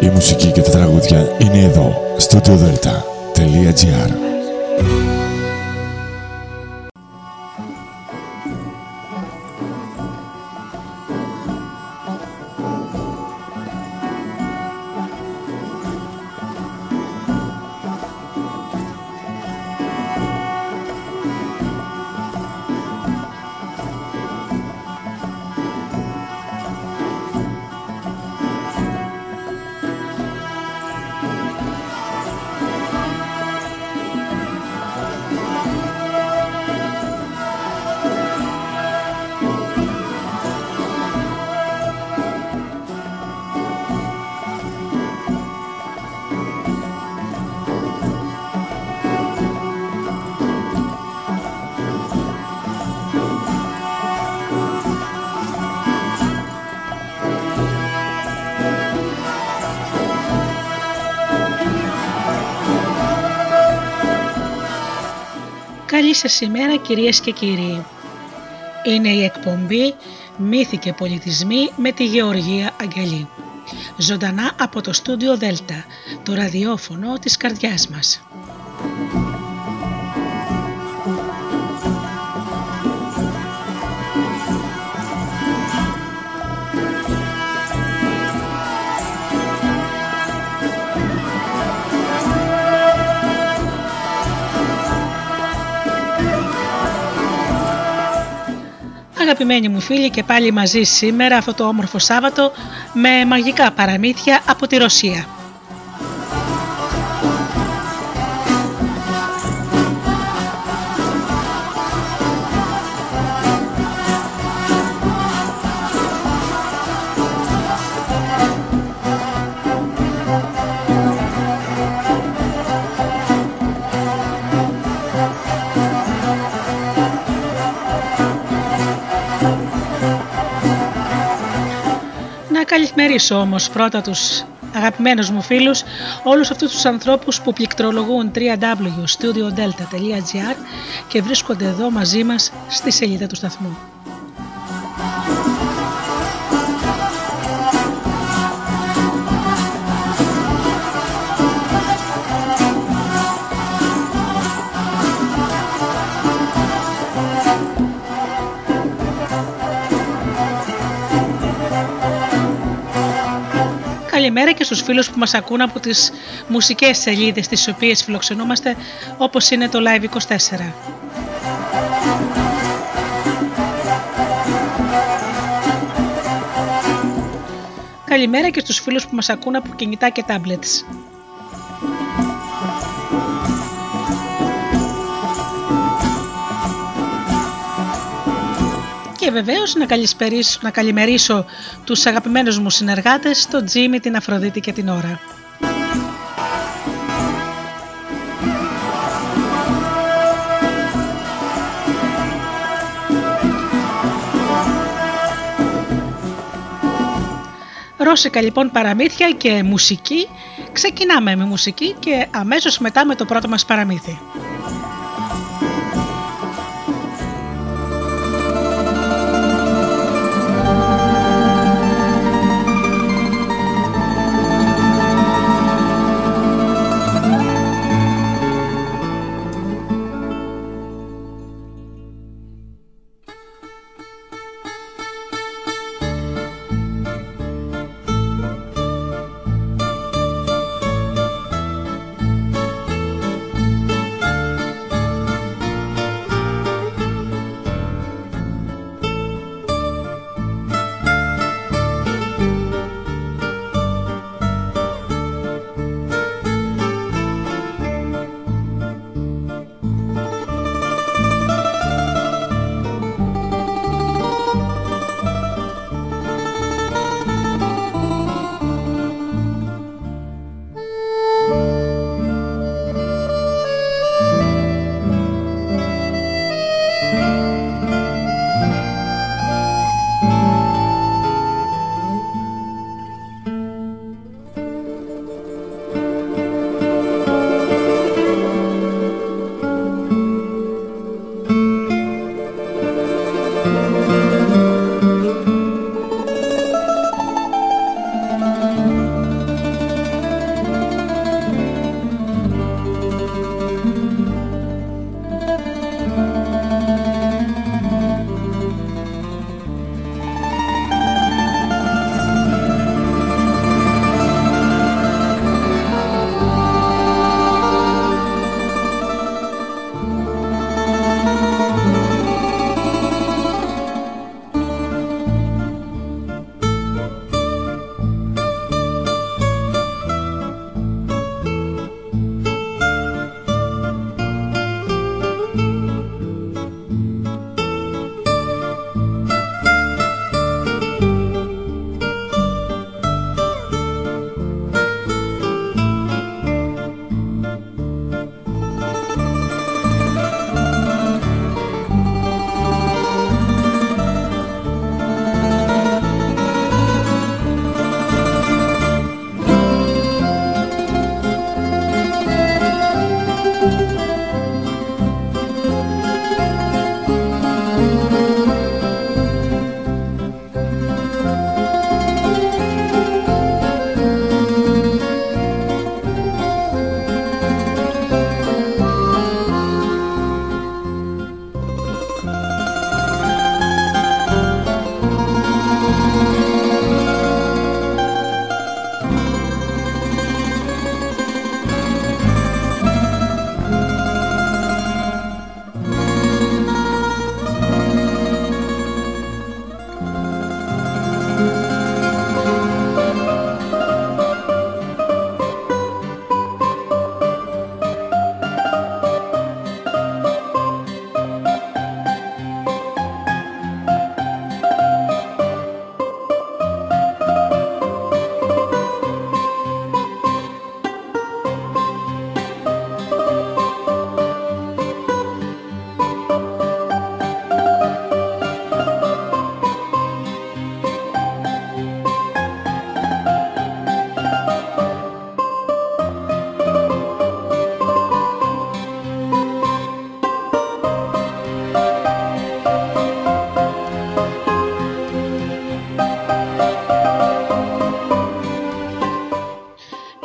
Η μουσική και τα τραγούδια είναι εδώ, στο studiodelta.gr σας ημέρα κυρίες και κύριοι. Είναι η εκπομπή «Μύθοι και πολιτισμοί» με τη Γεωργία Αγγελή. Ζωντανά από το στούντιο Δέλτα, το ραδιόφωνο της καρδιάς μας. Αγαπημένοι μου φίλοι και πάλι μαζί σήμερα αυτό το όμορφο Σάββατο με μαγικά παραμύθια από τη Ρωσία. Καλησμερίσω όμως πρώτα τους αγαπημένους μου φίλους, όλους αυτούς τους ανθρώπους που πληκτρολογούν www.studiodelta.gr και βρίσκονται εδώ μαζί μας στη σελίδα του σταθμού. Καλημέρα και στους φίλους που μας ακούν από τις μουσικές σελίδες τις οποίες φιλοξενούμαστε όπως είναι το Live24. Καλημέρα και στους φίλους που μας ακούν από κινητά και tablets. Και βεβαίως να, να καλημερίσω τους αγαπημένους μου συνεργάτες, τον Τζίμι, την Αφροδίτη και την Ωρα. Ρώσικα λοιπόν παραμύθια και μουσική. Ξεκινάμε με μουσική και αμέσως μετά με το πρώτο μας παραμύθι.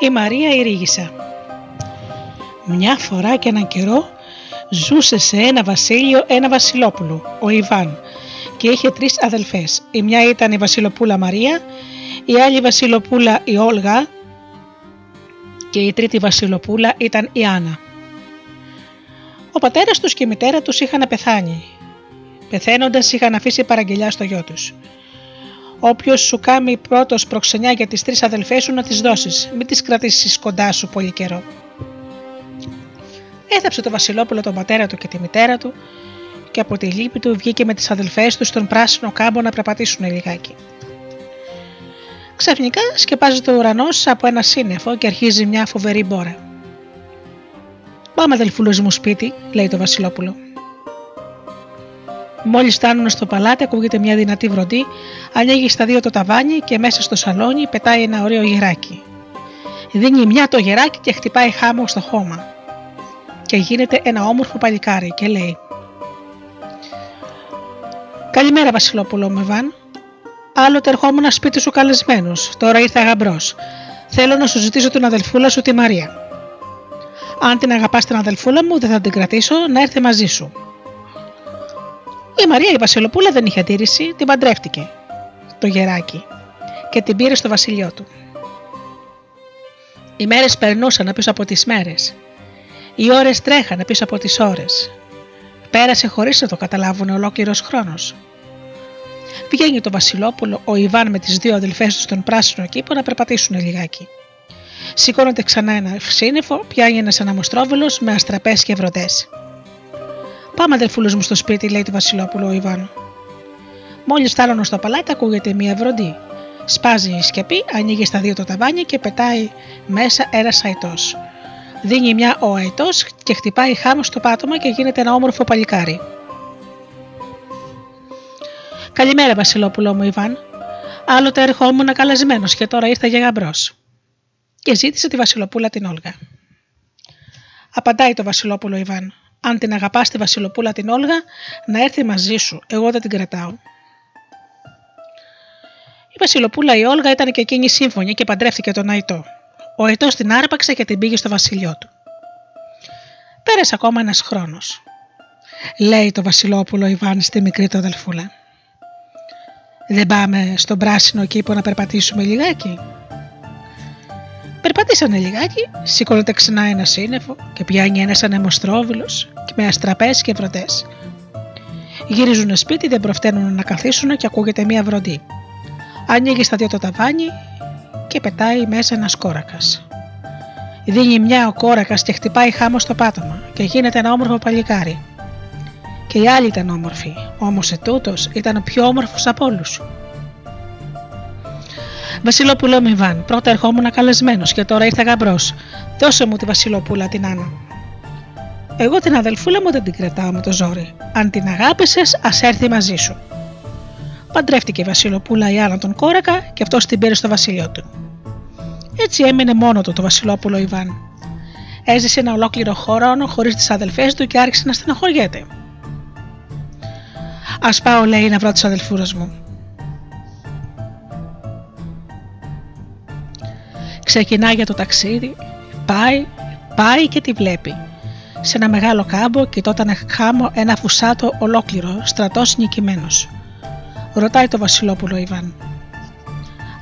Η Μαρία η Μια φορά και έναν καιρό ζούσε σε ένα βασίλειο ένα βασιλόπουλο, ο Ιβάν, και είχε τρεις αδελφές. Η μια ήταν η βασιλοπούλα Μαρία, η άλλη βασιλοπούλα η Όλγα και η τρίτη βασιλοπούλα ήταν η Άννα. Ο πατέρας τους και η μητέρα τους είχαν πεθάνει. Πεθαίνοντας είχαν αφήσει παραγγελιά στο γιο τους. Όποιος σου κάνει πρώτος προξενιά για τις τρεις αδελφές σου να τις δώσεις, μην τις κρατήσεις κοντά σου πολύ καιρό. Έθαψε το Βασιλόπουλο τον πατέρα του και τη μητέρα του και από τη λύπη του βγήκε με τις αδελφές του στον πράσινο κάμπο να περπατήσουν λιγάκι. Ξαφνικά σκεπάζει το ουρανός από ένα σύννεφο και αρχίζει μια φοβερή μπόρα. Πάμε, αδελφούλο μου σπίτι, λέει το Βασιλόπουλο. Μόλις φτάνουν στο παλάτι, ακούγεται μια δυνατή βροντή, ανοίγει στα δύο το ταβάνι και μέσα στο σαλόνι πετάει ένα ωραίο γεράκι. Δίνει μια το γεράκι και χτυπάει χάμο στο χώμα. Και γίνεται ένα όμορφο παλικάρι και λέει: Καλημέρα, Βασιλόπουλο με Βαν. Άλλοτε ερχόμουν σπίτι σου καλεσμένος. Τώρα ήρθα γαμπρός. Θέλω να σου ζητήσω την αδελφούλα σου τη Μαρία. Αν την αγαπάς την αδελφούλα μου, δεν θα την κρατήσω να έρθει μαζί σου. Η Μαρία η Βασιλοπούλα δεν είχε αντίρρηση, την παντρεύτηκε το γεράκι και την πήρε στο βασιλιό του. Οι μέρες περνούσαν πίσω από τις μέρες. Οι ώρες τρέχανε πίσω από τις ώρες. Πέρασε χωρίς να το καταλάβουν ολόκληρος χρόνος. Πηγαίνει το Βασιλόπουλο, ο Ιβάν με τις δύο αδελφές του στον πράσινο κήπο να περπατήσουν λιγάκι. Σηκώνεται ξανά ένα σύννεφο, πιάνει ένας αναμοστρόβιλος με αστραπές και βροντέ. Πάμε, αδελφούλος μου, στο σπίτι, λέει το Βασιλόπουλο ο Ιβάν. Μόλις φτάνουν στο παλάτι, ακούγεται μία βροντή. Σπάζει η σκεπή, ανοίγει στα δύο το ταβάνι και πετάει μέσα ένας αϊτό. Δίνει μια ο αϊτό και χτυπάει χάμος στο πάτωμα και γίνεται ένα όμορφο παλικάρι. Καλημέρα, Βασιλόπουλο μου, Ιβάν. Άλλοτε ερχόμουν καλεσμένος και τώρα ήρθα για γαμπρός. Και ζήτησε τη Βασιλοπούλα την Όλγα. Απαντάει το Βασιλόπουλο Ιβάν. Αν την αγαπάς τη Βασιλοπούλα την Όλγα, να έρθει μαζί σου. Εγώ δεν την κρατάω. Η Βασιλοπούλα η Όλγα ήταν και εκείνη σύμφωνη και παντρεύτηκε τον Αϊτό. Ο Αϊτός την άρπαξε και την πήγε στο βασιλιό του. Πέρασε ακόμα ένας χρόνος. Λέει το Βασιλόπουλο Ιβάν στη μικρή του αδελφούλα. Δεν πάμε στον πράσινο κήπο να περπατήσουμε λιγάκι. Περπατήσανε λιγάκι, σηκώνεται ξανά ένα σύννεφο και πιάνει ένας ανεμοστρόβιλος και με αστραπές και βροντέ. Γυρίζουν σπίτι, δεν προφταίνουν να καθίσουν και ακούγεται μία βροντή. Ανοίγει στα δύο το ταβάνι και πετάει μέσα ένας κόρακας. Δίνει μια ο κόρακας και χτυπάει χάμο στο πάτωμα και γίνεται ένα όμορφο παλικάρι. Και η άλλη ήταν όμορφη, όμως ετούτο ήταν ο πιο όμορφος από όλους. Βασιλόπουλο Μιβάν, πρώτα ερχόμουν καλεσμένος και τώρα ήρθα γαμπρός. Δώσε μου τη Βασιλοπούλα την Άννα. Εγώ την αδελφούλα μου δεν την κρατάω με το ζόρι. Αν την αγάπησες, ας έρθει μαζί σου. Παντρεύτηκε η Βασιλοπούλα η Άννα τον κόρακα και αυτός την πήρε στο βασίλειο του. Έτσι έμεινε μόνο του το Βασιλόπουλο Ιβάν. Έζησε ένα ολόκληρο χρόνο χωρίς τις αδελφές του και άρχισε να στεναχωριέται. Α πάω, λέει, να βρω τι αδελφούρε μου. Ξεκινά για το ταξίδι, πάει, πάει και τη βλέπει. Σε ένα μεγάλο κάμπο κοιτόταν χάμω ένα φουσάτο ολόκληρο, στρατός νικημένος. Ρωτάει το Βασιλόπουλο Ιβάν.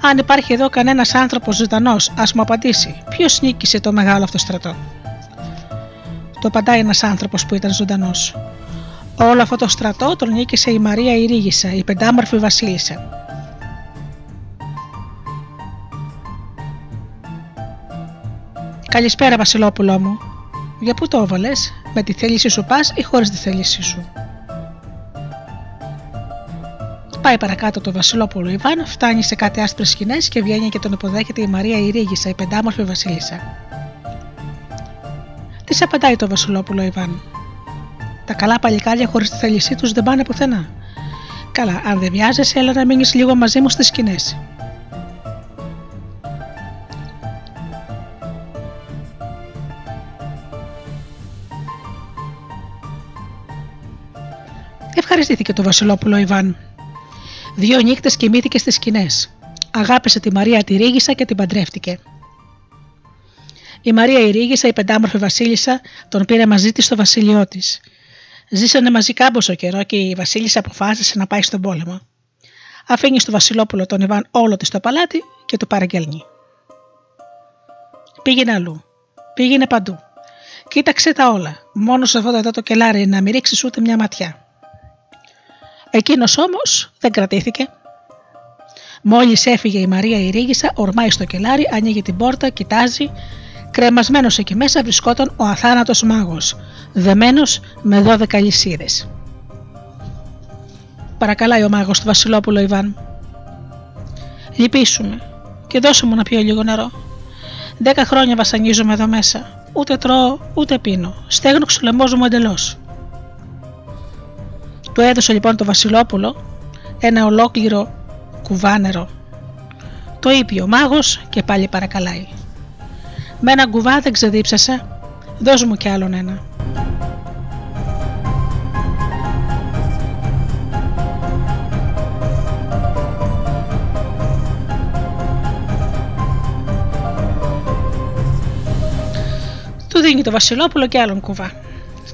Αν υπάρχει εδώ κανένας άνθρωπος ζωντανός, ας μου απαντήσει, ποιος νίκησε το μεγάλο αυτό στρατό; Το απαντάει ένας άνθρωπος που ήταν ζωντανός. Όλο αυτό το στρατό τον νίκησε η Μαρία η Ρίγισσα, η πεντάμορφη Βασίλισσα. Καλησπέρα, Βασιλόπουλό μου. Για πού το έβαλες, με τη θέληση σου πας ή χωρίς τη θέλησή σου; Πάει παρακάτω το Βασιλόπουλο Ιβάν, φτάνει σε κάτι άσπρες σκηνές και βγαίνει και τον υποδέχεται η Μαρία η Ρίγισσα, η πεντάμορφη Βασίλισσα. Τις απαντάει το Βασιλόπουλο Ιβάν. Τα καλά παλικάρια χωρίς τη θέλησή τους δεν πάνε πουθενά. Καλά, αν δεν βιάζεσαι, έλα να μείνεις λίγο μαζί μου στις σκηνές. Ευχαριστήθηκε το Βασιλόπουλο Ιβάν. Δύο νύχτες κοιμήθηκε στις σκηνές. Αγάπησε τη Μαρία τη Ρίγισσα και την παντρεύτηκε. Η Μαρία Ηρήγησα, η πεντάμορφη Βασίλισσα, τον πήρε μαζί της στο βασίλειό της. Ζήσανε μαζί κάμποσο καιρό και η Βασίλισσα αποφάσισε να πάει στον πόλεμο. Αφήνει στο Βασιλόπουλο τον Ιβάν όλο της στο παλάτι και του παραγγέλνει. Πήγαινε αλλού. Πήγαινε παντού. Κοίταξε τα όλα. Μόνος σε αυτό εδώ το κελάρι να μην ρίξει ούτε μια ματιά. Εκείνος όμως δεν κρατήθηκε. Μόλις έφυγε η Μαρία η Ρίγισσα, ορμάει στο κελάρι, ανοίγει την πόρτα, κοιτάζει. Κρεμασμένος εκεί μέσα βρισκόταν ο αθάνατος μάγος, δεμένος με δώδεκα λυσίδες. Παρακαλάει ο μάγος του Βασιλόπουλο Ιβάν. Λυπήσουμε και δώσε μου να πιω λίγο νερό. Δέκα χρόνια βασανίζομαι εδώ μέσα. Ούτε τρώω, ούτε πίνω. Στέγνωξε ο λαιμό μου εντελώς. Του έδωσε λοιπόν το Βασιλόπουλο ένα ολόκληρο κουβάνερο. Το είπε ο μάγος και πάλι παρακαλάει. Με ένα κουβά δεν ξεδίψασα, δώσ' μου κι άλλον ένα. Του δίνει το Βασιλόπουλο και άλλον κουβά.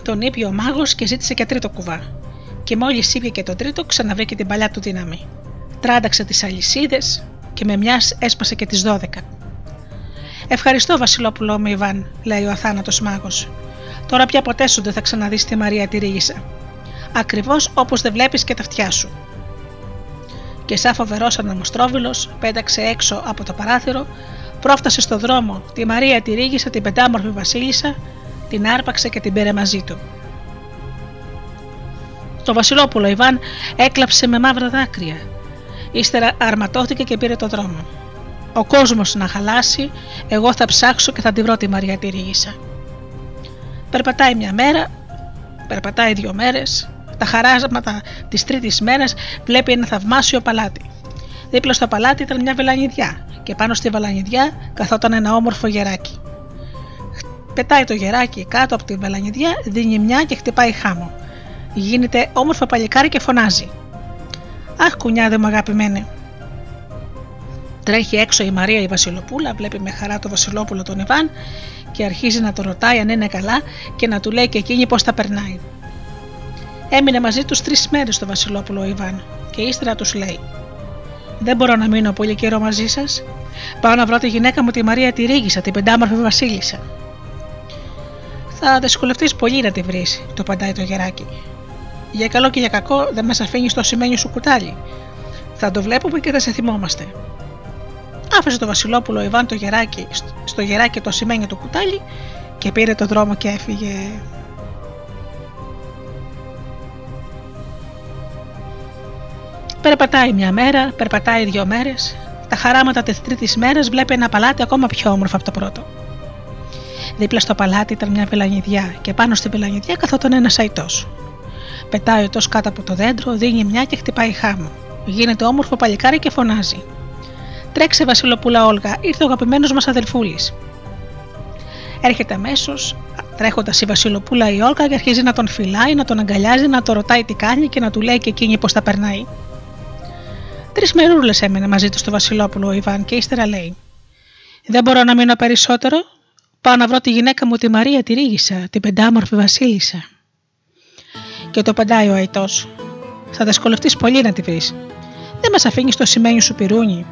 Τον είπε ο μάγος και ζήτησε και τρίτο κουβά. Και μόλις είπε και το τρίτο, ξαναβρήκε την παλιά του δύναμη. Τράνταξε τις αλυσίδες και με μιας έσπασε και τις δώδεκα. Ευχαριστώ, Βασιλόπουλό μου, Ιβάν, λέει ο αθάνατος μάγος. Τώρα πια ποτέ σου δεν θα ξαναδείς τη Μαρία τη Ρίγησα. Ακριβώς όπως δεν βλέπεις και τα αυτιά σου. Και σαν φοβερός αναμοστρόβιλος πέταξε έξω από το παράθυρο πρόφτασε στο δρόμο τη Μαρία τη ρίγησε την πεντάμορφη βασίλισσα, την άρπαξε και την πήρε μαζί του. Το Βασιλόπουλο Ιβάν έκλαψε με μαύρα δάκρυα. Ύστερα αρματώθηκε και πήρε το δρόμο. Ο κόσμος να χαλάσει, εγώ θα ψάξω και θα τη βρω τη Μαρία τη ρίγησα. Περπατάει μια μέρα, περπατάει δύο μέρες, τα χαράσματα της τρίτης μέρας βλέπει ένα θαυμάσιο παλάτι. Δίπλα στο παλάτι ήταν μια βελανιδιά και πάνω στη βελανιδιά καθόταν ένα όμορφο γεράκι. Πετάει το γεράκι κάτω από τη βελανιδιά, δίνει μια και χτυπάει χάμο. Γίνεται όμορφο παλικάρι και φωνάζει. Αχ, κουνιάδε μου αγαπημένη. Τρέχει έξω η Μαρία η Βασιλοπούλα, βλέπει με χαρά το Βασιλόπουλο τον Ιβάν και αρχίζει να το ρωτάει αν είναι καλά και να του λέει και εκείνη πώς τα περνάει. Έμεινε μαζί τους τρεις μέρες το Βασιλόπουλο ο Ιβάν και ύστερα τους λέει: δεν μπορώ να μείνω πολύ καιρό μαζί σας. Πάω να βρω τη γυναίκα μου τη Μαρία τη Ρίγησα, την πεντάμορφη Βασίλισσα. Θα δυσκολευτείς πολύ να τη βρεις, το παντάει το γεράκι. Για καλό και για κακό δεν μας αφήνεις το σημαίνιο σου κουτάλι. Θα το βλέπουμε και θα σε θυμόμαστε. Άφησε το Βασιλόπουλο Ιβάν το γεράκι, στο γεράκι το σημαίνιο του κουτάλι και πήρε το δρόμο και έφυγε. Περπατάει μια μέρα, περπατάει δύο μέρες. Τα χαράματα της τρίτης μέρας βλέπει ένα παλάτι ακόμα πιο όμορφο από το πρώτο. Δίπλα στο παλάτι ήταν μια βελανιδιά και πάνω στη βελανιδιά καθόταν ένας αϊτός. Πετάει ο κάτω από το δέντρο, δίνει μια και χτυπάει χάμο. Γίνεται όμορφο παλικάρι και φωνάζει. Τρέξε, Βασιλοπούλα Όλγα, ήρθε ο αγαπημένος μας αδελφούλης. Έρχεται αμέσως, τρέχοντας η Βασιλοπούλα η Όλγα και αρχίζει να τον φυλάει, να τον αγκαλιάζει, να το ρωτάει τι κάνει και να του λέει και εκείνη πώς τα περνάει. Τρεις μερούλε έμενε μαζί του στο Βασιλόπουλο ο Ιβάν και ύστερα λέει: Δεν μπορώ να μείνω περισσότερο. Πάω να βρω τη γυναίκα μου τη Μαρία τη Ρίγησα, την πεντάμορφη Βασίλισσα. Και το παντάει ο Αϊτό. Θα δυσκολευτείς πολύ να τη βρεις. Δεν μας αφήνεις το σημαίνιο σου πυρούνι.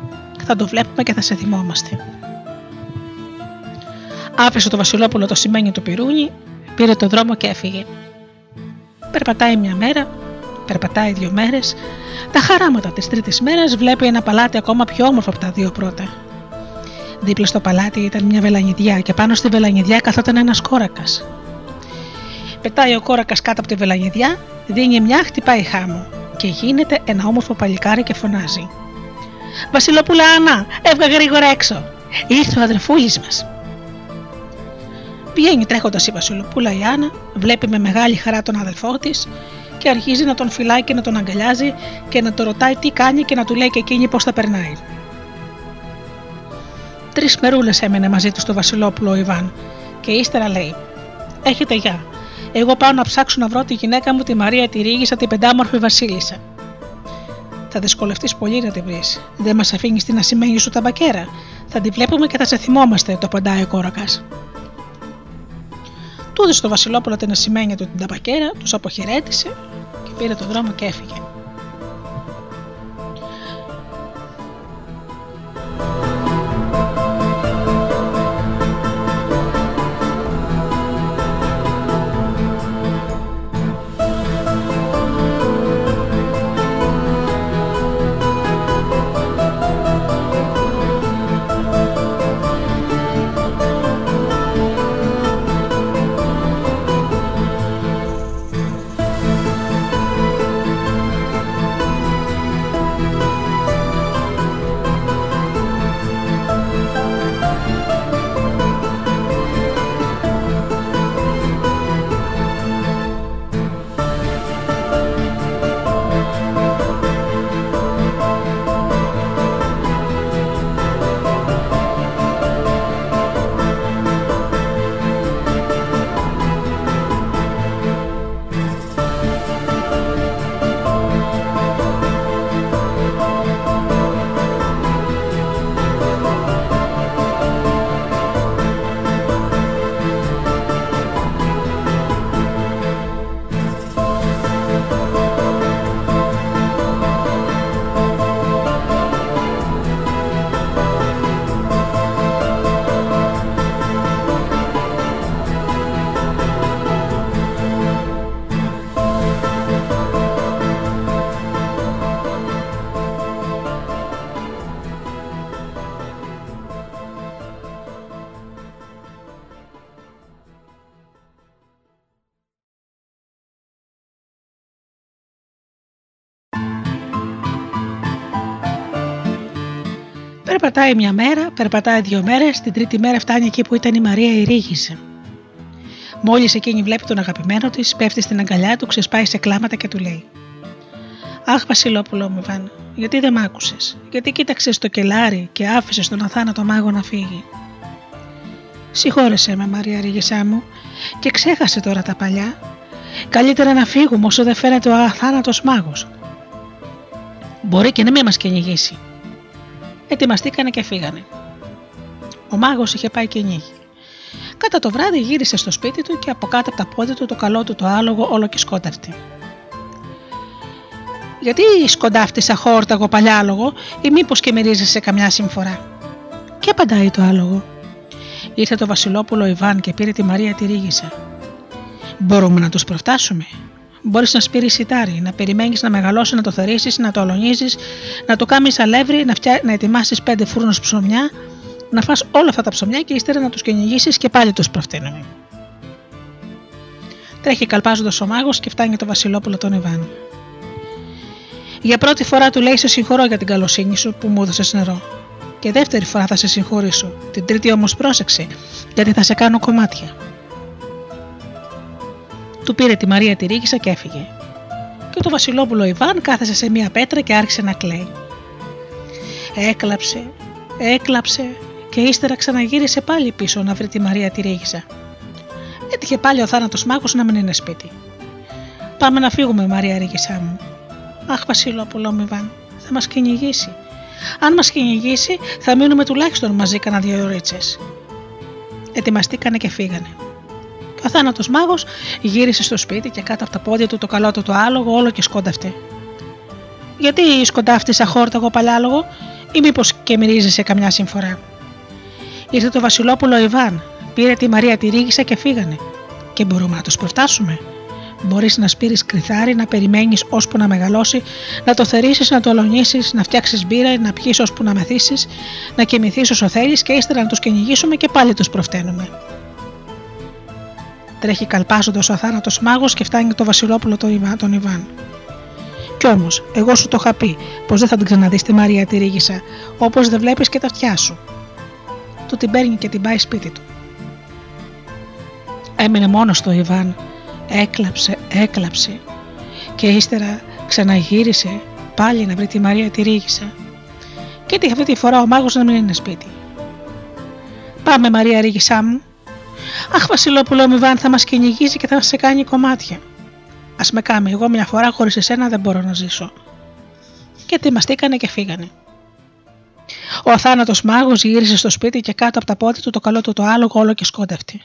Θα το βλέπουμε και θα σε θυμόμαστε. Άφησε το Βασιλόπουλο το σημαίνιο του πυρούνι, πήρε το δρόμο και έφυγε. Περπατάει μια μέρα, Περπατάει δύο μέρες. Τα χαράματα της τρίτης μέρας βλέπει ένα παλάτι ακόμα πιο όμορφο από τα δύο πρώτα. Δίπλα στο παλάτι ήταν μια βελανιδιά και πάνω στη βελανιδιά καθόταν ένας κόρακας. Πετάει ο κόρακας κάτω από τη βελανιδιά, δίνει μια, χτυπάει χάμο και γίνεται ένα όμορφο παλικάρι και φωνάζει. Βασιλοπούλα Άννα, έβγα γρήγορα έξω. Ήρθε ο αδερφούλης μας. Πηγαίνει τρέχοντας η Βασιλοπούλα η Άννα, βλέπει με μεγάλη χαρά τον αδελφό της και αρχίζει να τον φυλάει και να τον αγκαλιάζει και να το ρωτάει τι κάνει και να του λέει και εκείνη πώς θα περνάει. Τρεις μερούλες έμενε μαζί του στο Βασιλόπουλο ο Ιβάν και ύστερα λέει: Έχετε γεια. Εγώ πάω να ψάξω να βρω τη γυναίκα μου τη Μαρία τη Ρίγησα, την πεντάμορφη Βασίλισσα. Θα δυσκολευτείς πολύ να τη βρει. Δεν μας αφήνεις την ασημένη σου ταμπακέρα. Θα Θα τη βλέπουμε και θα σε θυμόμαστε, το παντάει ο κόρακας. Τούδε στο Βασιλόπουλο την ασημένια του την ταπακέρα, τους αποχαιρέτησε και πήρε το δρόμο και έφυγε. Περπατάει μια μέρα, περπατάει δύο μέρες, την τρίτη μέρα φτάνει εκεί που ήταν η Μαρία η Ρίγησε. Μόλις εκείνη βλέπει τον αγαπημένο της, πέφτει στην αγκαλιά του, ξεσπάει σε κλάματα και του λέει: Αχ, Βασιλόπουλο μου, Ιβάν, γιατί δεν μ' άκουσες, γιατί κοίταξες το κελάρι και άφησες τον αθάνατο μάγο να φύγει; Συγχώρεσέ με, Μαρία Ρίγησά μου, και ξέχασε τώρα τα παλιά. Καλύτερα να φύγουμε όσο δεν φαίνεται ο αθάνατος μάγος. Μπορεί και να μην μας κυνηγήσει ετοιμαστήκανε και φύγανε. Ο μάγος είχε πάει κυνήγι. Κατά το βράδυ γύρισε στο σπίτι του και από κάτω από τα πόδια του το καλό του το άλογο όλο και σκόταυτη. Γιατί σκοντάφτει σαν χόρταγο παλιάλογο ή μήπως και μυρίζεσαι καμιά συμφορά; Και απαντάει το άλογο. Ήρθε το Βασιλόπουλο Ιβάν και πήρε τη Μαρία τη ρίγησα. Μπορούμε να τους προφτάσουμε, Μπορείς να σπείρεις σιτάρι, να περιμένεις να μεγαλώσεις, να το θερήσεις, να το αλωνίζεις, να το κάνεις αλεύρι, να, φτιά... να ετοιμάσεις πέντε φούρνους ψωμιά, να φας όλα αυτά τα ψωμιά και ύστερα να τους κυνηγήσεις και πάλι τους προφτύνουμε. Τρέχει καλπάζοντας ο μάγος και φτάνει το Βασιλόπουλο τον Ιβάν. Για πρώτη φορά του λέει: Σε συγχωρώ για την καλοσύνη σου που μου έδωσες νερό. Και δεύτερη φορά θα σε συγχωρήσω. Την τρίτη όμως πρόσεξε, γιατί θα σε κάνω κομμάτια. Του πήρε τη Μαρία τη ρίγησα και έφυγε. Και το Βασιλόπουλο Ιβάν κάθεσε σε μία πέτρα και άρχισε να κλαίει. Έκλαψε, έκλαψε και ύστερα ξαναγύρισε πάλι πίσω να βρει τη Μαρία τη ρίγησα. Έτυχε πάλι ο θάνατος μάγος να μην είναι σπίτι. Πάμε να φύγουμε, Μαρία ρίγησά μου. Αχ, Βασιλόπουλο μου Ιβάν, θα μας κυνηγήσει. Αν μας κυνηγήσει, θα μείνουμε τουλάχιστον μαζί κανένα δύο ώρες. Ετοιμαστήκανε και φύγανε. Ο θάνατος μάγος γύρισε στο σπίτι και κάτω από τα πόδια του το καλό του το άλογο όλο και σκόνταυτε. Γιατί σκοντάφτει σαν χόρταγο παλιάλογο, ή μήπως και μυρίζει καμιά συμφορά; Ήρθε το Βασιλόπουλο Ιβάν, πήρε τη Μαρία τη ρίγησα και φύγανε. Και μπορούμε να του προφτάσουμε. Μπορείς να σπείρεις κρυθάρι, να περιμένεις ώσπου να μεγαλώσει, να το θερήσεις, να το αλωνίσεις, να φτιάξεις μπύρα, να πιεις ώσπου να μεθύσεις, να κοιμηθείς όσο θέλεις και ύστερα να του κυνηγήσουμε και πάλι τους προφταίνουμε. Τρέχει καλπάζοντας ο αθάνατος μάγος και φτάνει το Βασιλόπουλο τον Ιβάν. Κι όμως, εγώ σου το είχα πει πως δεν θα την ξαναδείς τη Μαρία τη ρίγησα, όπως δεν βλέπεις και τα αυτιά σου. Του την παίρνει και την πάει σπίτι του. Έμεινε μόνος το Ιβάν, έκλαψε, έκλαψε και ύστερα ξαναγύρισε πάλι να βρει τη Μαρία τη ρίγησα. Και αυτή τη φορά ο μάγος να μην είναι σπίτι. Πάμε Μαρία ρίγησά μου, Αχ, Βασιλόπουλο μου, Βάν θα μας κυνηγήσει και θα σε κάνει κομμάτια. Α με κάνει, εγώ μια φορά χωρίς εσένα δεν μπορώ να ζήσω. Και ετοιμαστήκανε και φύγανε. Ο αθάνατος μάγο γύρισε στο σπίτι και κάτω από τα πόδια του το καλό του το άλογο όλο και σκόνταυτη.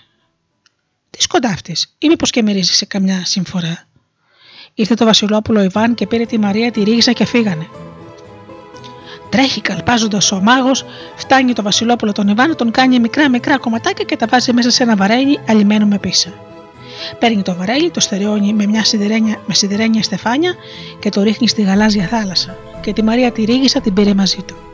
Τι σκοντάφτης, ή μήπως και μυρίζεις σε καμιά συμφορά. Ήρθε το Βασιλόπουλο Ιβάν και πήρε τη Μαρία, τη ρίγισα και φύγανε. Τρέχει καλπάζοντας ο μάγος, φτάνει το Βασιλόπουλο τον Ιβάν, τον κάνει μικρά μικρά κομματάκια και τα βάζει μέσα σε ένα βαρέλι αλλημένο με πίσα. Παίρνει το βαρέλι, το στερεώνει με μια σιδερένια, με σιδερένια στεφάνια και το ρίχνει στη γαλάζια θάλασσα. Και τη Μαρία τη ρίγισα την πήρε μαζί του.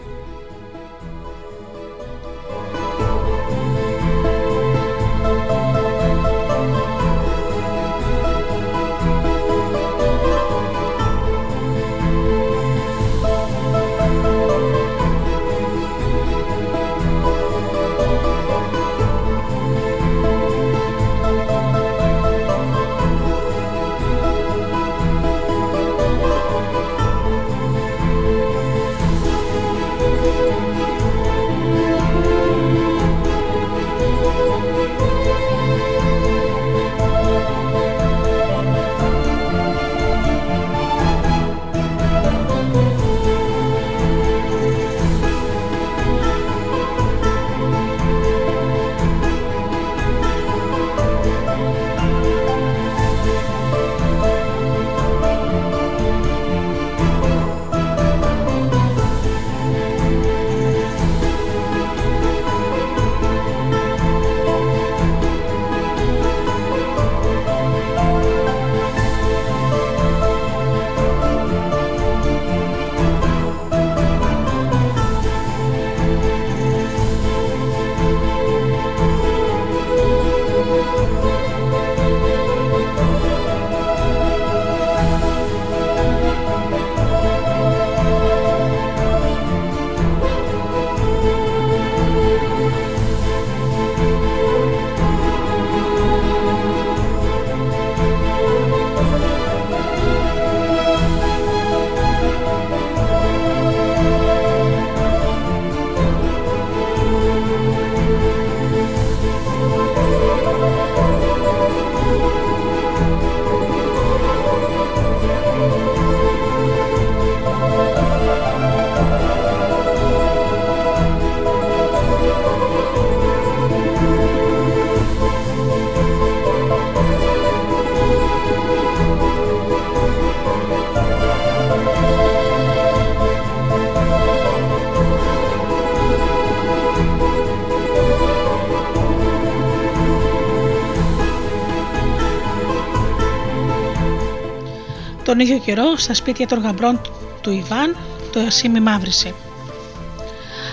Τον ίδιο καιρό, στα σπίτια των γαμπρών του Ιβάν, το ασίμι μαύρισε.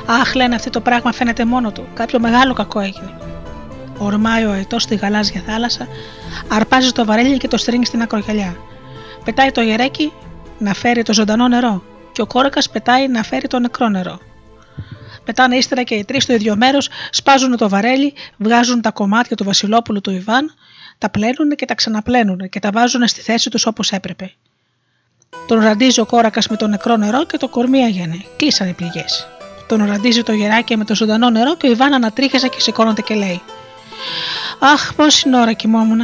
Αχ, λένε αυτό το πράγμα φαίνεται μόνο του. Κάποιο μεγάλο κακό έγινε. Ορμάει ο αετός στη γαλάζια θάλασσα, αρπάζει το βαρέλι και το στρίνει στην ακρογιαλιά. Πετάει το γερέκι να φέρει το ζωντανό νερό, και ο κόρακας πετάει να φέρει το νεκρό νερό. Πετάνε ύστερα και οι τρεις στο ίδιο μέρος, σπάζουν το βαρέλι, βγάζουν τα κομμάτια του Βασιλόπουλου του Ιβάν τα πλένουν και τα ξαναπλένουν και τα βάζουν στη θέση τους όπως έπρεπε. Τον ραντίζει ο κόρακας με το νεκρό νερό και το κορμί αγένε. Κλείσαν οι πληγές. Τον ραντίζει το γεράκι με το ζωντανό νερό και ο Ιβάν ανατρίχιαζε και σηκώνεται και λέει: Αχ, πόση ώρα κοιμόμουν.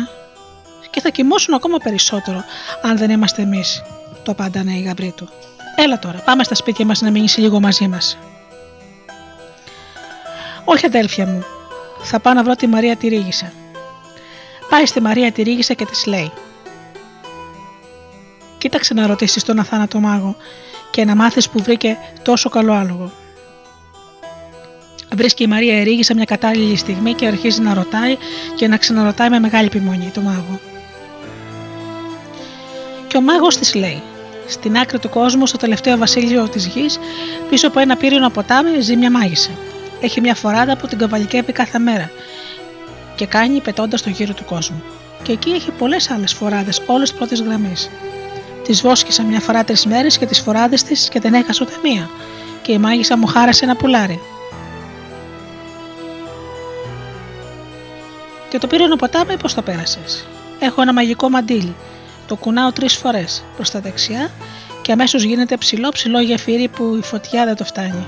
Και θα κοιμώσουν ακόμα περισσότερο, αν δεν είμαστε εμείς, το απαντάνε οι γαμπροί του. Έλα τώρα, πάμε στα σπίτια μας να μείνει λίγο μαζί μας. Όχι, αδέλφια μου, θα πάω να βρω τη Μαρία τη Ρίγησα. Πάει στη Μαρία τη ρίγισε και της λέει: Κοίταξε να ρωτήσεις τον αθάνατο μάγο και να μάθεις που βρήκε τόσο καλό άλογο. Βρίσκει η Μαρία ερήγησα μια κατάλληλη στιγμή και αρχίζει να ρωτάει και να ξαναρωτάει με μεγάλη επιμονή το μάγο. Και ο μάγος της λέει «Στην άκρη του κόσμου, στο τελευταίο βασίλειο της γης, πίσω από ένα πύρινο ποτάμι ζει μια μάγισσα. Έχει μια φοράδα που την καβαλικεύει κάθε μέρα και κάνει πετώντας το γύρο του κόσμου. Και εκεί έχει πολλές άλλες φοράδες, όλες πρώτη γραμμή. Τη βόσκησα μια φορά τρεις μέρες και τις φοράδες της και δεν έχασα ούτε μία. Και η μάγισσα μου χάρασε ένα πουλάρι. Και το πήρε ποτάμι πώς το πέρασες; Έχω ένα μαγικό μαντίλι. Το κουνάω τρεις φορές προς τα δεξιά και αμέσως γίνεται ψηλό ψηλό γεφύρι που η φωτιά δεν το φτάνει.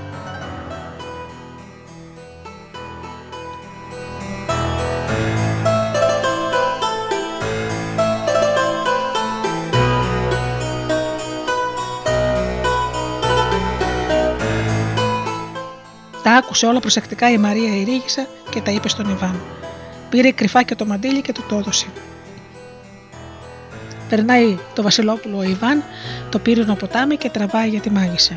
Τα άκουσε όλα προσεκτικά η Μαρία η Ρίγησα και τα είπε στον Ιβάν. Πήρε κρυφά και το μαντίλι και του το έδωσε. Περνάει το Βασιλόπουλο ο Ιβάν, το πύρινο ποτάμι και τραβάει για τη μάγισσα.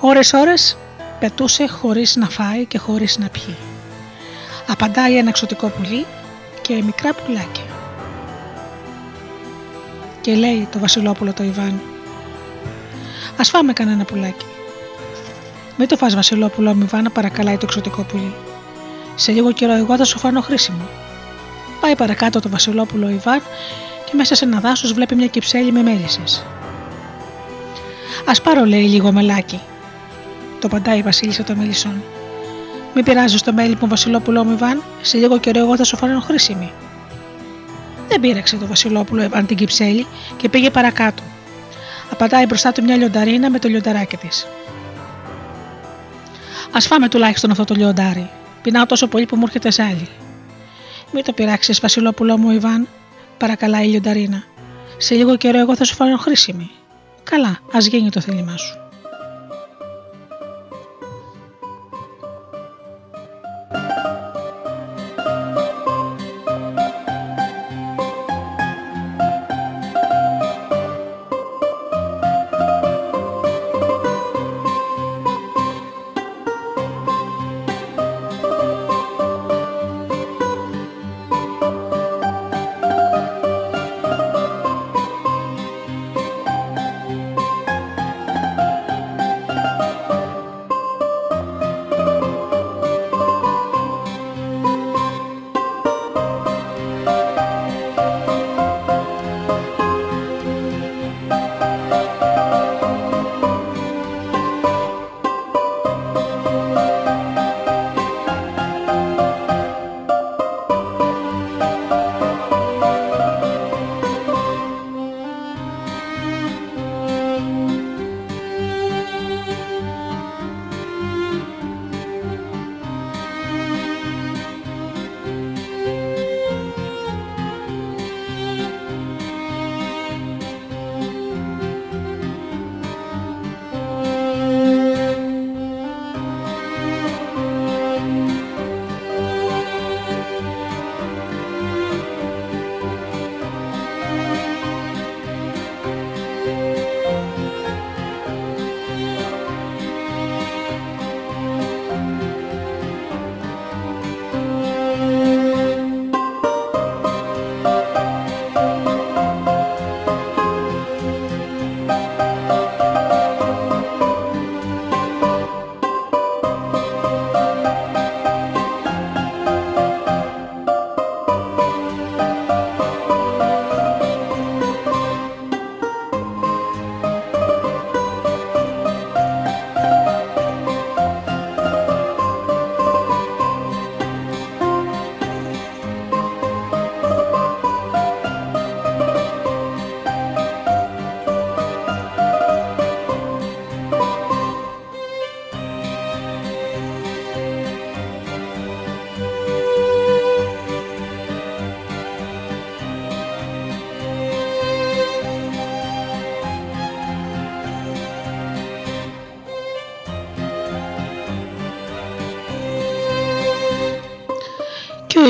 Ώρες ώρες πετούσε χωρίς να φάει και χωρίς να πιει. Απαντάει ένα εξωτικό πουλί και μικρά πουλάκια. Και λέει το Βασιλόπουλο το Ιβάν «Ας φάμε κανένα πουλάκι». «Μην το φας Βασιλόπουλο μου Ιβάν» παρακαλάει το εξωτικό πουλί. «Σε λίγο καιρό εγώ θα σου φάνω χρήσιμο». Πάει παρακάτω το Βασιλόπουλο Ιβάν και μέσα σε ένα δάσος βλέπει μια κυψέλη με μέλισσε. Α πάρω, λέει, λίγο μελάκι. Το παντάει η Βασίλισσα των Μελισσών. Μην πειράζεις το μέλι μου, Βασιλόπουλο μου Ιβάν, σε λίγο καιρό εγώ θα σου φανώ χρήσιμη. Δεν πήραξε το Βασιλόπουλο Ιβάν την κυψέλη και πήγε παρακάτω. Απαντάει μπροστά του μια λιονταρίνα με το λιονταράκι της. Α φάμε τουλάχιστον αυτό το λιοντάρι. Πεινάω τόσο πολύ που μου έρχεται ζάλι. Μην το πειράξεις, Βασιλόπουλο μου Ιβάν, παρακαλάει η λιονταρίνα. Σε λίγο καιρό εγώ θα σου φανώ χρήσιμη. Καλά, ας γίνει το θέλημά σου.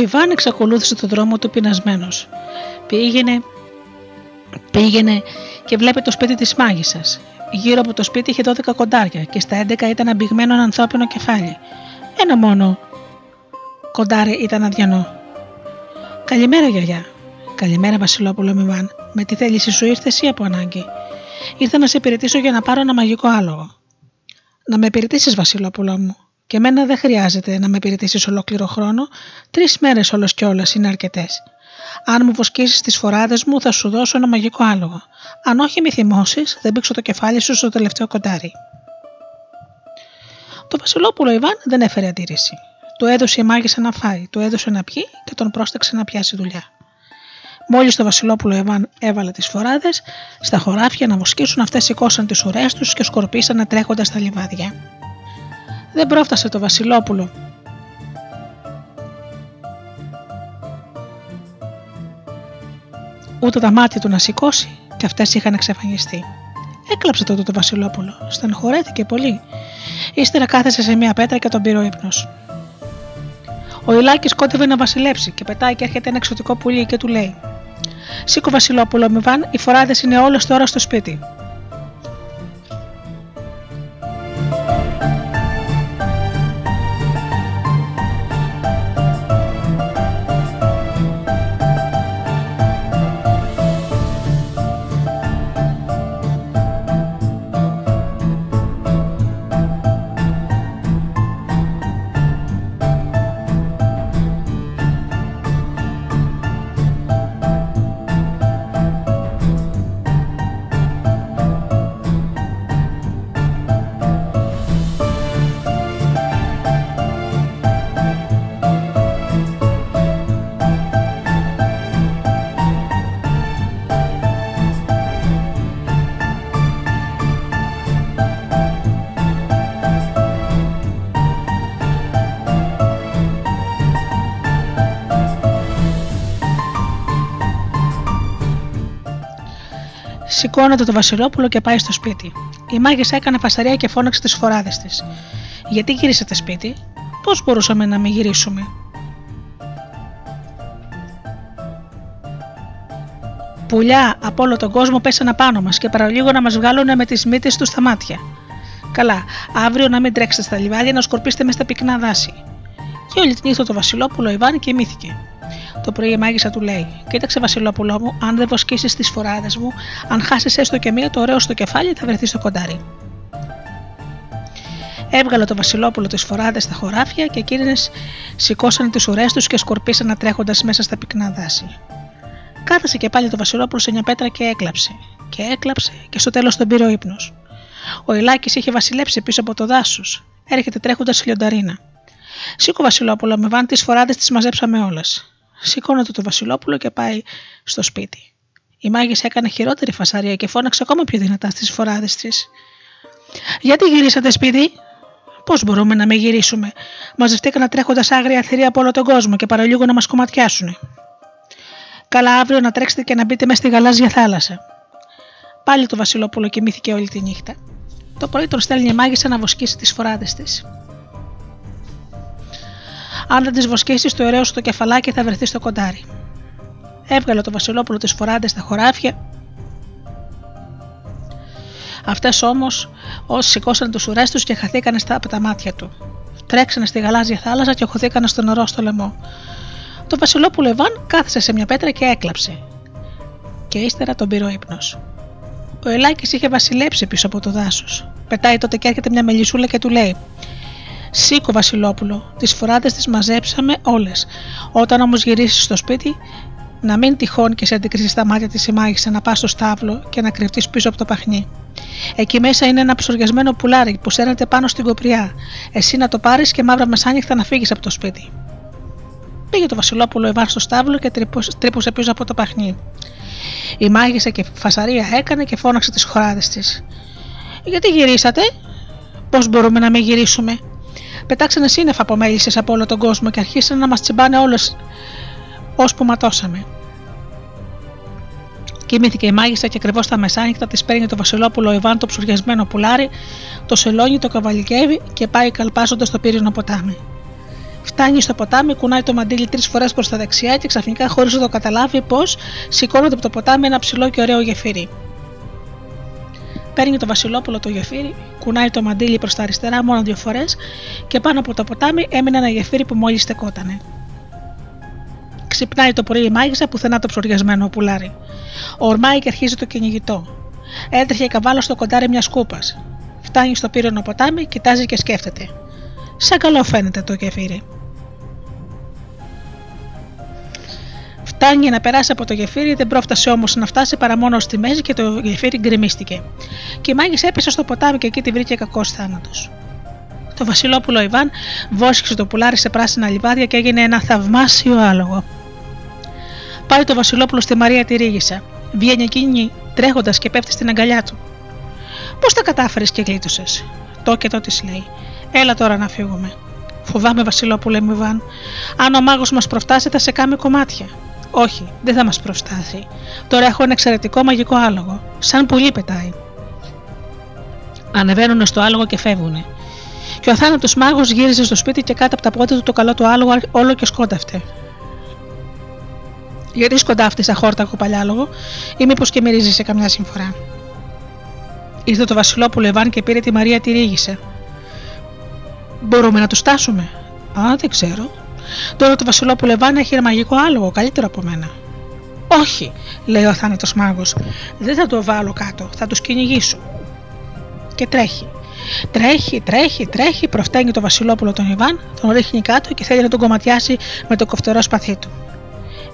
Ιβάν εξακολούθησε τον δρόμο του πεινασμένος. Πήγαινε, πήγαινε και βλέπει το σπίτι της μάγισσας. Γύρω από το σπίτι είχε 12 κοντάρια και στα 11 ήταν αμπηγμένο ένα ανθρώπινο κεφάλι. Ένα μόνο κοντάρι ήταν αδιανό. Καλημέρα, γιαγιά. Καλημέρα, Βασιλόπουλο Μιβάν. Με τι θέληση σου ήρθες ή από ανάγκη. Ήρθα να σε υπηρετήσω για να πάρω ένα μαγικό άλογο. Να με υπηρετήσεις, Βασιλόπουλο μου. Και εμένα δεν χρειάζεται να με υπηρετήσεις ολόκληρο χρόνο, τρεις μέρες όλο και όλα είναι αρκετές. Αν μου βοσκήσεις τις φοράδες μου, θα σου δώσω ένα μαγικό άλογο. Αν όχι μη θυμώσεις, δεν πήξω το κεφάλι σου στο τελευταίο κοντάρι. Το Βασιλόπουλο Ιβάν δεν έφερε αντίρρηση. Του έδωσε η μάγισσα να φάει, του έδωσε να πιει και τον πρόσταξε να πιάσει δουλειά. Μόλις το Βασιλόπουλο Ιβάν έβαλε τις φοράδες, στα χωράφια να βοσκήσουν αυτές σηκώσαν τις ουρές τους και σκορπίσανε τρέχοντας στα λιβάδια δεν πρόφτασε το Βασιλόπουλο. Ούτε τα μάτια του να σηκώσει και αυτές είχαν εξαφανιστεί. Έκλαψε τότε το Βασιλόπουλο, στενοχωρέθηκε πολύ. Ύστερα κάθεσε σε μια πέτρα και τον πήρε ο ύπνος. Ο Ιλάκης κόντευε να βασιλέψει και πετάει και έρχεται ένα εξωτικό πουλί και του λέει: Σήκω Βασιλόπουλο, Μιβάν, οι φοράδες είναι όλες τώρα στο σπίτι. Σηκώνεται το Βασιλόπουλο και πάει στο σπίτι. Η μάγισσα έκανε φασαρία και φώναξε τις φοράδες της. Γιατί γυρίσατε σπίτι, πώς μπορούσαμε να μην γυρίσουμε; Πουλιά από όλο τον κόσμο πέσανε πάνω μας και παραλίγο να μας βγάλουν με τις μύτες τους στα μάτια. Καλά, αύριο να μην τρέξετε στα λιβάδια να σκορπίσετε μες στα πυκνά δάση. Και όλη την νύχτα το Βασιλόπουλο Ιβάν κοιμήθηκε. Το πρωί η μάγισσα του λέει: Κοίταξε, Βασιλόπουλό μου, αν δεν βοσκήσεις τις φοράδες μου, αν χάσεις έστω και μία το ωραίο στο κεφάλι, θα βρεθεί στο κοντάρι. Έβγαλε το Βασιλόπουλο τις φοράδες στα χωράφια και εκείνες σηκώσαν τις ουρές τους και σκορπίσαν τρέχοντας μέσα στα πυκνά δάση. Κάθασε και πάλι το Βασιλόπουλο σε μια πέτρα και έκλαψε. Και έκλαψε και στο τέλος τον πήρε ο ύπνος. Ο Ιλάκης είχε βασιλέψει πίσω από το δάσος. Έρχεται τρέχοντας λιονταρίνα. Σήκω Βασιλόπουλο, με βάν τις φοράδες τις μαζέψαμε όλες. Σηκώνεται το Βασιλόπουλο και πάει στο σπίτι. Η μάγισσα έκανε χειρότερη φασαρία και φώναξε ακόμα πιο δυνατά στις φοράδες της. Γιατί γυρίσατε σπίτι, Πώς μπορούμε να μην γυρίσουμε, μαζευτήκαν τρέχοντας άγρια θηρία από όλο τον κόσμο και παραλίγο να μας κομματιάσουν. Καλά, αύριο να τρέξετε και να μπείτε μέσα στη γαλάζια θάλασσα. Πάλι το Βασιλόπουλο κοιμήθηκε όλη τη νύχτα. Το πρωί τον στέλνει η μάγισσα να βοσκήσει τις φοράδες της. Αν δεν τις βοσκήσει, το ωραίο σου το κεφαλάκι θα βρεθεί στο κοντάρι. Έβγαλε το Βασιλόπουλο τις φοράντες στα χωράφια. Αυτές όμως, όσοι σηκώσαν τους ουρές τους και χαθήκανε στα, από τα μάτια του. Τρέξανε στη γαλάζια θάλασσα και χωθήκανε στο νερό στο λαιμό. Το Βασιλόπουλο Εβάν κάθισε σε μια πέτρα και έκλαψε. Και ύστερα τον πήρε ο ύπνος. Ο Ελάκης είχε βασιλέψει πίσω από το δάσος. Πετάει τότε και έρχεται μια μελισούλα και του λέει: Σήκω, Βασιλόπουλο, τις φοράδες τις μαζέψαμε όλες. Όταν όμως γυρίσεις στο σπίτι, να μην τυχόν και σε αντικρίσεις τα μάτια της η μάγισσα να πας στο στάβλο και να κρυφτείς πίσω από το παχνί. Εκεί μέσα είναι ένα ψωριασμένο πουλάρι που σέρνεται πάνω στην κοπριά. Εσύ να το πάρεις και μαύρα μεσάνυχτα να φύγεις από το σπίτι. Πήγε το Βασιλόπουλο Εβάν στο στάβλο και τρύπωσε πίσω από το παχνί. Η μάγισσα και φασαρία έκανε και φώναξε τις χωράδε της. Γιατί γυρίσατε, Πώς μπορούμε να μην γυρίσουμε, πετάξανε σύννεφα από μέλισσες από όλο τον κόσμο και αρχίσαν να μας τσιμπάνε όλες ώσπου ματώσαμε. Κοιμήθηκε η μάγισσα και ακριβώς στα μεσάνυχτα της παίρνει το Βασιλόπουλο Ιβάν το ψουριασμένο πουλάρι, το σελόνι το καβαλικεύει και πάει καλπάζοντας στο πύρινο ποτάμι. Φτάνει στο ποτάμι, κουνάει το μαντίλι τρεις φορές προς τα δεξιά και ξαφνικά, χωρίς να το καταλάβει πώς, σηκώνεται από το ποτάμι ένα ψηλό και ωραίο γεφύρι. Παίρνει το Βασιλόπουλο το γεφύρι, κουνάει το μαντίλι προς τα αριστερά μόνο δύο φορές και πάνω από το ποτάμι έμεινε ένα γεφύρι που μόλις στεκότανε. Ξυπνάει το πρωί η μάγισσα πουθενά το ψωριασμένο πουλάρι. Ορμάει και αρχίζει το κυνηγητό. Έτρεχε καβάλο στο κοντάρι μιας κούπας. Φτάνει στο πύρονο ποτάμι, κοιτάζει και σκέφτεται. Σαν καλό φαίνεται το γεφύρι. Φτάνει να περάσει από το γεφύρι, δεν πρόφτασε όμως να φτάσει παρά μόνο στη μέση και το γεφύρι γκρεμίστηκε. Και η μάγισσα έπεσε στο ποτάμι και εκεί τη βρήκε κακός θάνατος. Το Βασιλόπουλο Ιβάν βόσκησε το πουλάρι σε πράσινα λιβάδια και έγινε ένα θαυμάσιο άλογο. Πάει το Βασιλόπουλο στη Μαρία τη Ρίγησα. Βγαίνει εκείνη τρέχοντας και πέφτει στην αγκαλιά του. Πώς τα κατάφερες και γλίτωσες; Το και το της λέει. Έλα τώρα να φύγουμε. Φοβάμαι, Βασιλόπουλε μου Ιβάν. Αν ο μάγος μας προφτάσει, θα σε κάνει κομμάτια. Όχι, δεν θα μας προστάθει. Τώρα έχω ένα εξαιρετικό μαγικό άλογο. Σαν πουλί πετάει. Ανεβαίνουν στο άλογο και φεύγουν. Και ο αθάνατο μάγος γύριζε στο σπίτι και κάτω από τα πόδια του το καλό του άλογο όλο και σκόνταυτε. Γιατί σκοντάφτει στα χόρτα κοπαλιάλογο, ή μήπως και μυρίζεις σε καμιά συμφορά; Ήρθε το Βασιλόπουλο Εβάν και πήρε τη Μαρία τη ρίγησε. Μπορούμε να το στάσουμε; Α, δεν ξέρω. Τώρα το Βασιλόπουλο Εβάν έχει ένα μαγικό άλογο, καλύτερο από μένα. Όχι, λέει ο αθάνατος μάγος. Δεν θα το βάλω κάτω, θα το κυνηγήσω. Και τρέχει. Τρέχει, τρέχει, τρέχει, προφταίνει το Βασιλόπουλο τον Ιβάν, τον ρίχνει κάτω και θέλει να τον κομματιάσει με το κοφτερό σπαθί του.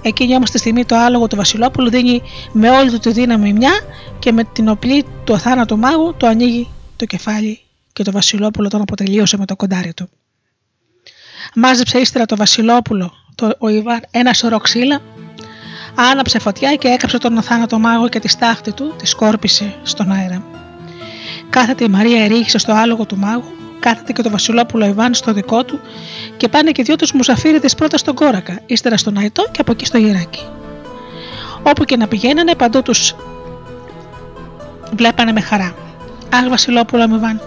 Εκείνη όμως τη στιγμή το άλογο του Βασιλόπουλου δίνει με όλη του τη δύναμη μια και με την οπλή του αθάνατου μάγου το ανοίγει το κεφάλι και το Βασιλόπουλο τον αποτελείωσε με το κοντάρι του. Μάζεψε ύστερα το Βασιλόπουλο, το, ο Ιβάν, ένα σωρό ξύλα, άναψε φωτιά και έκαψε τον αθάνατο μάγο και τη στάχτη του τη σκόρπισε στον αέρα. Κάθεται η Μαρία ερήγησε στο άλογο του μάγου, κάθεται και το Βασιλόπουλο Ιβάν στο δικό του και πάνε και δυο τους μουσαφίριδε πρώτας στον κόρακα, ύστερα στον Αϊτό και από εκεί στο γεράκι. Όπου και να πηγαίνανε, παντού τους βλέπανε με χαρά. Αχ, Βασιλόπουλο Ιβάν,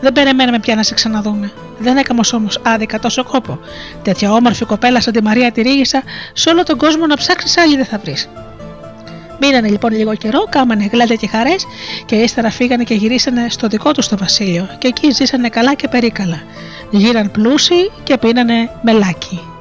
δεν περιμέναμε πια να σε ξαναδούμε. Δεν έκαμε όμως άδικα τόσο κόπο. Τέτοια όμορφη κοπέλα σαν τη Μαρία τη Ρίγησα, σε όλο τον κόσμο να ψάξεις άλλη δεν θα βρεις. Μείνανε λοιπόν λίγο καιρό, κάμανε γλέντε και χαρές και ύστερα φύγανε και γυρίσανε στο δικό τους το βασίλειο και εκεί ζήσανε καλά και περίκαλα. Γύραν πλούσιοι και πίνανε μελάκι.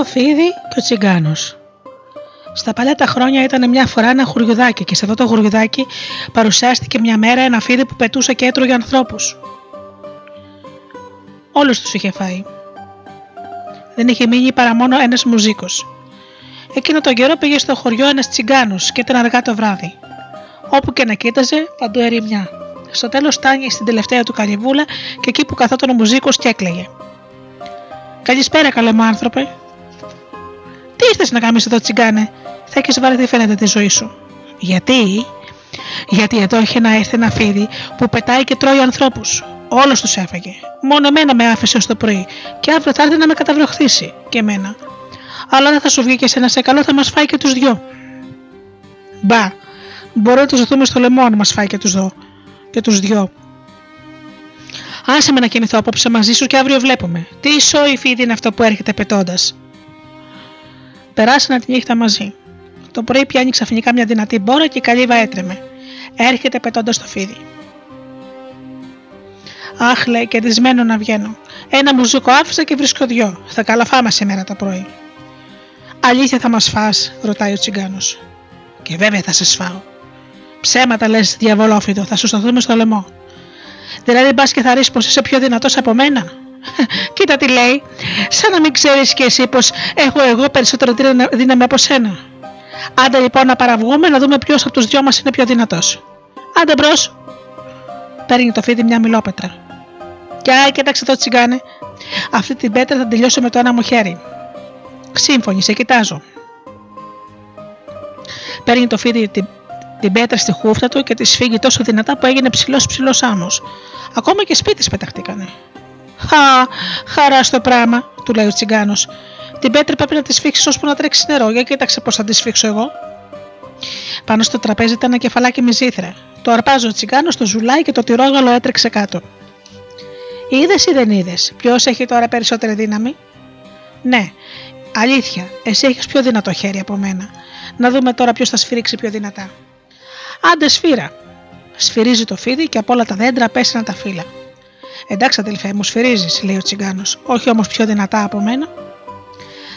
Το φίδι και ο τσιγκάνος. Στα παλιά τα χρόνια ήταν μια φορά ένα χουριουδάκι και σε αυτό το χουριουδάκι παρουσιάστηκε μια μέρα ένα φίδι που πετούσε και έτρωγε ανθρώπους. Όλου τους είχε φάει. Δεν είχε μείνει παρά μόνο ένας μουζίκος. Εκείνο τον καιρό πήγε στο χωριό ένας τσιγκάνος και ήταν αργά το βράδυ. Όπου και να κοίταζε, παντού ερημιά. Στο τέλος φτάνει στην τελευταία του καλυβούλα και εκεί που καθόταν ο μουζίκος και έκλαιγε. Καλησπέρα, καλέ μου άνθρωπε. Τι ήρθε να κάνεις εδώ, τσιγκάνε, θα έχεις βαρεθεί φαίνεται τη ζωή σου. Γιατί, γιατί εδώ έχει ένα έρθει ένα φίδι που πετάει και τρώει ανθρώπους. Όλος τους έφαγε. Μόνο εμένα με άφησε ως το πρωί και αύριο θα έρθει να με καταβροχθήσει και εμένα. Αλλά δεν θα σου βγει και σένα σε καλό, θα μας φάει και τους δυο. Μπα, μπορεί να τους δούμε στο λαιμό αν μας φάει και τους δυο. Και τους δυο. Άσε με να κοιμηθώ απόψε μαζί σου και αύριο βλέπουμε. Τι σόι φίδι είναι αυτό που έρχεται πετώντας. Περάσανε τη νύχτα μαζί. Το πρωί πιάνει ξαφνικά μια δυνατή μπόρα και η καλύβα έτρεμε. Έρχεται πετώντας το φίδι. Αχ, λέει, κερδισμένο να βγαίνω. Ένα μουζούκο άφησα και βρίσκω δυο. Θα καλαφάμε σήμερα το πρωί. Αλήθεια θα μας φά, ρωτάει ο τσιγκάνος. Και βέβαια θα σε φάω. Ψέματα λες, διαβολόφιδο, θα σου σταθούμε στο λαιμό. Δηλαδή, μπας και θα ρίξει πως είσαι πιο δυνατός από μένα. Κοίτα τι λέει, σαν να μην ξέρεις κι εσύ πως έχω εγώ περισσότερο δύναμη από σένα. Άντε λοιπόν να παραβγούμε να δούμε ποιος από τους δυο μας είναι πιο δυνατός. Άντε μπρος. Παίρνει το φίδι μια μιλόπετρα. Και άι, κοίταξε το τσιγκάνε. Αυτή την πέτρα θα τελειώσω με το ένα μου χέρι. Σύμφωνη, σε κοιτάζω. Παίρνει το φίδι την, την πέτρα στη χούφτα του και τη σφίγγει τόσο δυνατά που έγινε ψηλός ψηλός άμμος. Ακόμα και σπίτι πεταχτήκανε. Χα, χαρά στο πράγμα, του λέει ο τσιγκάνος. Την πέτρα πρέπει να τη σφίξεις ώσπου να τρέξεις νερό. Για κοίταξε πώς θα τη σφίξω εγώ. Πάνω στο τραπέζι ήταν ένα κεφαλάκι με ζήθρα. Το αρπάζει ο τσιγκάνος, το ζουλάει και το τυρόγαλο έτρεξε κάτω. Είδες ή δεν είδες, ποιος έχει τώρα περισσότερη δύναμη; Ναι, αλήθεια, εσύ έχεις πιο δυνατό χέρι από μένα. Να δούμε τώρα ποιος θα σφυρίξει πιο δυνατά. Άντε σφύρα. Σφυρίζει το φίδι και από όλα τα δέντρα πέσανε τα φύλλα. Εντάξει, αδελφέ μου, σφυρίζεις, λέει ο τσιγκάνος, όχι όμως πιο δυνατά από μένα.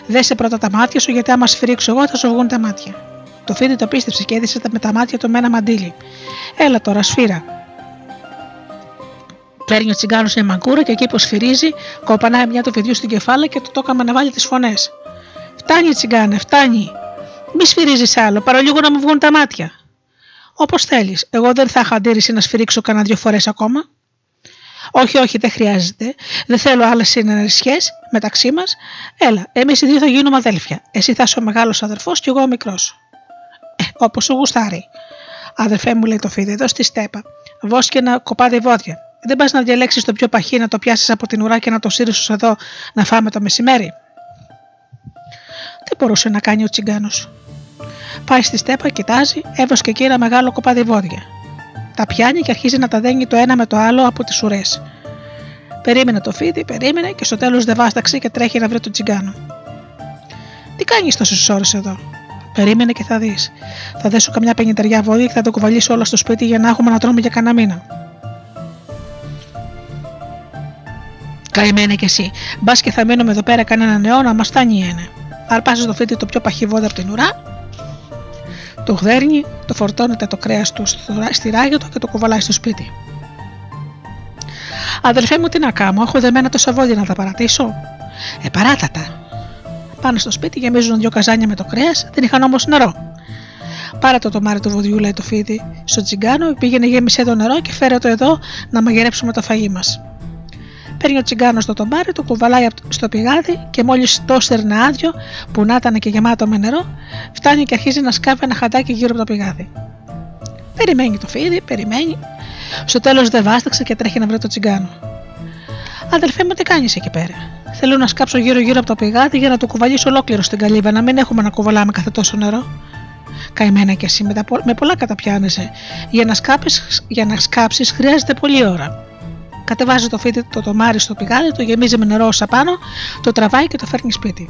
Δέσε πρώτα τα μάτια σου, γιατί άμα σφυρίξω εγώ θα σου βγουν τα μάτια. Το φίδι το πίστεψε και έδισε με τα μάτια του με ένα μαντίλι. Έλα τώρα, σφύρα. Παίρνει ο τσιγκάνος μια μαγκούρα και εκεί που σφυρίζει, κοπανάει μια του φιδιού στην κεφάλα και του το έκαμε να βάλει τις φωνές. Φτάνει, τσιγκάνε, φτάνει. Μη σφυρίζεις άλλο, παρολίγο να μου βγουν τα μάτια. Όπως θέλεις, εγώ δεν θα είχα αντίρρηση να σφυρίξω κανένα δύο φορές ακόμα. Όχι, όχι, δεν χρειάζεται. Δεν θέλω άλλες συνεργασίε μεταξύ μας. Έλα, εμείς οι δύο θα γίνουμε αδέλφια. Εσύ θα είσαι ο μεγάλος αδερφός και εγώ ο μικρός. Ε, όπως σου γουστάρει. Αδερφέ μου, λέει το φίδι, εδώ στη στέπα. Βόσκε ένα κοπάδι βόδια. Δεν πας να διαλέξεις το πιο παχύ, να το πιάσεις από την ουρά και να το σύρεις εδώ να φάμε το μεσημέρι. Δεν μπορούσε να κάνει ο τσιγκάνος. Πάει στη στέπα, κοιτάζει, έβοσκε εκεί ένα μεγάλο κοπάδι βόδια. Τα πιάνει και αρχίζει να τα δένει το ένα με το άλλο από τις ουρές. Περίμενε το φίδι, περίμενε και στο τέλος δεν βάσταξε και τρέχει να βρει τον τσιγκάνο. Τι κάνεις τόσες ώρες εδώ; Περίμενε και θα δεις. Θα δέσω καμιά πενιτεριά βόδια και θα το κουβαλήσω όλα στο σπίτι για να έχουμε να τρώμε για κανένα μήνα. Καημένε κι εσύ. Μπας και θα μείνουμε εδώ πέρα κανένα νεό να μας φτάνει ένα. Αρπάζεις το φίτι το πιο παχυβόδι από την ουρά, το γδέρνει, το φορτώνεται το κρέας του στη ράγια του και το κουβαλάει στο σπίτι. Αδελφέ μου, τι να κάνω, έχω δεμένα το σαβόδι να τα παρατήσω. Ε, παράτατα. Πάνω στο σπίτι γεμίζουν δύο καζάνια με το κρέας, δεν είχαν όμως νερό. Πάρε το τομάρι του βοδιού, λέει το φίδι, στο τσιγκάνο, πήγαινε γέμισε το νερό και φέρε το εδώ να μαγειρέψουμε το φαγί μας. Παίρνει ο τσιγκάνος το τομπάρι, το κουβαλάει στο πηγάδι και μόλις το στερνά άδειο, που να ήταν και γεμάτο με νερό, φτάνει και αρχίζει να σκάβει ένα χαντάκι γύρω από το πηγάδι. Περιμένει το φίδι, περιμένει. Στο τέλος δεν βάσταξε και τρέχει να βρει το τσιγκάνο. Αδελφέ μου, τι κάνεις εκεί πέρα; Θέλω να σκάψω γύρω-γύρω από το πηγάδι για να το κουβαλήσω ολόκληρο στην καλύβα, να μην έχουμε να κουβαλάμε κάθε τόσο νερό. Καημένα κι εσύ με, πολλά καταπιάνεσαι. Για να, σκάψεις, για να σκάψεις χρειάζεται πολλή ώρα. Κατεβάζει το φίδι το τομάρι στο πηγάδι, το γεμίζει με νερό όσα πάνω, το τραβάει και το φέρνει σπίτι.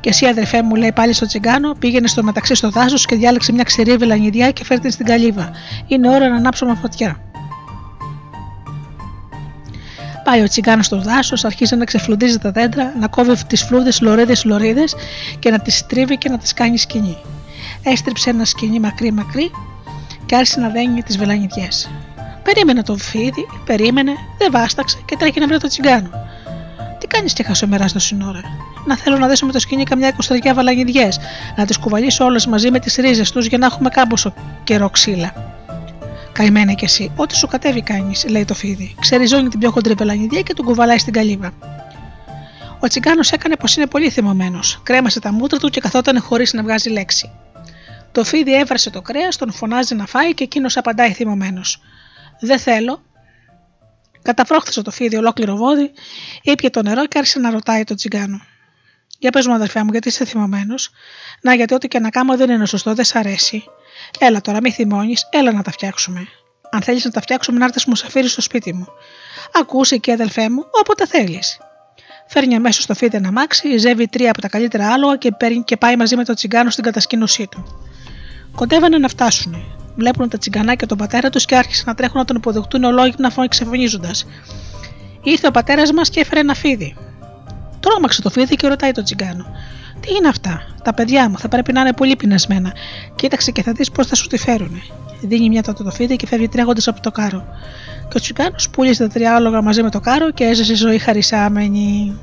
Και εσύ, αδερφέ μου, λέει πάλι στο τσιγκάνο, πήγαινε στο μεταξύ στο δάσος και διάλεξε μια ξηρή βελανιδιά και φέρτε στην καλύβα. Είναι ώρα να ανάψουμε φωτιά. Πάει ο τσιγκάνος στο δάσος, αρχίζει να ξεφλουδίζει τα δέντρα, να κόβει τις φλούδες λωρίδε-λωρίδε και να τις τρίβει και να τις κάνει σκηνή. Έστριψε ένα σκηνή μακρύ-μακρύ και άρχισε να δένει τις βελανιδιές. Περίμενε το φίδι, περίμενε, δεν βάσταξε και τρέχει να βρει το τσιγκάνο. Τι κάνεις και χασομερά στο σύνορα; Να θέλω να δέσω με το σκηνή καμιά εικοσταριά βαλαγιδιές, να τις κουβαλήσω όλες μαζί με τις ρίζες τους για να έχουμε κάμποσο καιρό ξύλα. Καημένα κι εσύ, ό,τι σου κατέβει κάνεις, λέει το φίδι. Ξεριζώνει την πιο χοντρή βελανιδιά και τον κουβαλάει στην καλύβα. Ο τσιγκάνος έκανε πως είναι πολύ θυμωμένος. Κρέμασε τα μούτρα του και καθόταν χωρίς να βγάζει λέξη. Το φίδι έβρασε το κρέας, τον φωνάζει να φάει και εκείνος απαντάει θυμωμένος. Δεν θέλω. Καταφρόχθησε το φίδι ολόκληρο βόδι, ήπια το νερό και άρχισε να ρωτάει τον τσιγκάνο. Για πες μου, αδερφέ μου, γιατί είσαι θυμωμένος; Να, γιατί ό,τι και να κάνω δεν είναι σωστό, δεν σ' αρέσει. Έλα τώρα, μη θυμώνεις, έλα να τα φτιάξουμε. Αν θέλεις να τα φτιάξουμε, να έρθεις μου σαφήρι στο σπίτι μου. Ακούσε και αδελφέ μου, όποτε θέλεις. Φέρνει αμέσως το φίδι να μάξι, ζεύει τρία από τα καλύτερα άλογα και, και πάει μαζί με το τσιγκάνο στην κατασκήνωσή του. Κοντεύανε να φτάσουν. Βλέπουν τα τσιγκανάκια τον πατέρα τους και άρχισαν να τρέχουν να τον υποδεχτούν ολόγυπνα ξεφωνίζοντα. Ήρθε ο πατέρας μας και έφερε ένα φίδι. Τρώμαξε το φίδι και ρωτάει τον τσιγκάνο. Τι είναι αυτά, τα παιδιά μου θα πρέπει να είναι πολύ πεινασμένα. Κοίταξε και θα δεις πώς θα σου τη φέρουν. Δίνει μια τότε το φίδι και φεύγει τρέχοντας από το κάρο. Και ο τσιγκάνος πούλησε τα τρία άλογα μαζί με το κάρο και έζησε ζωή χαρισάμενη.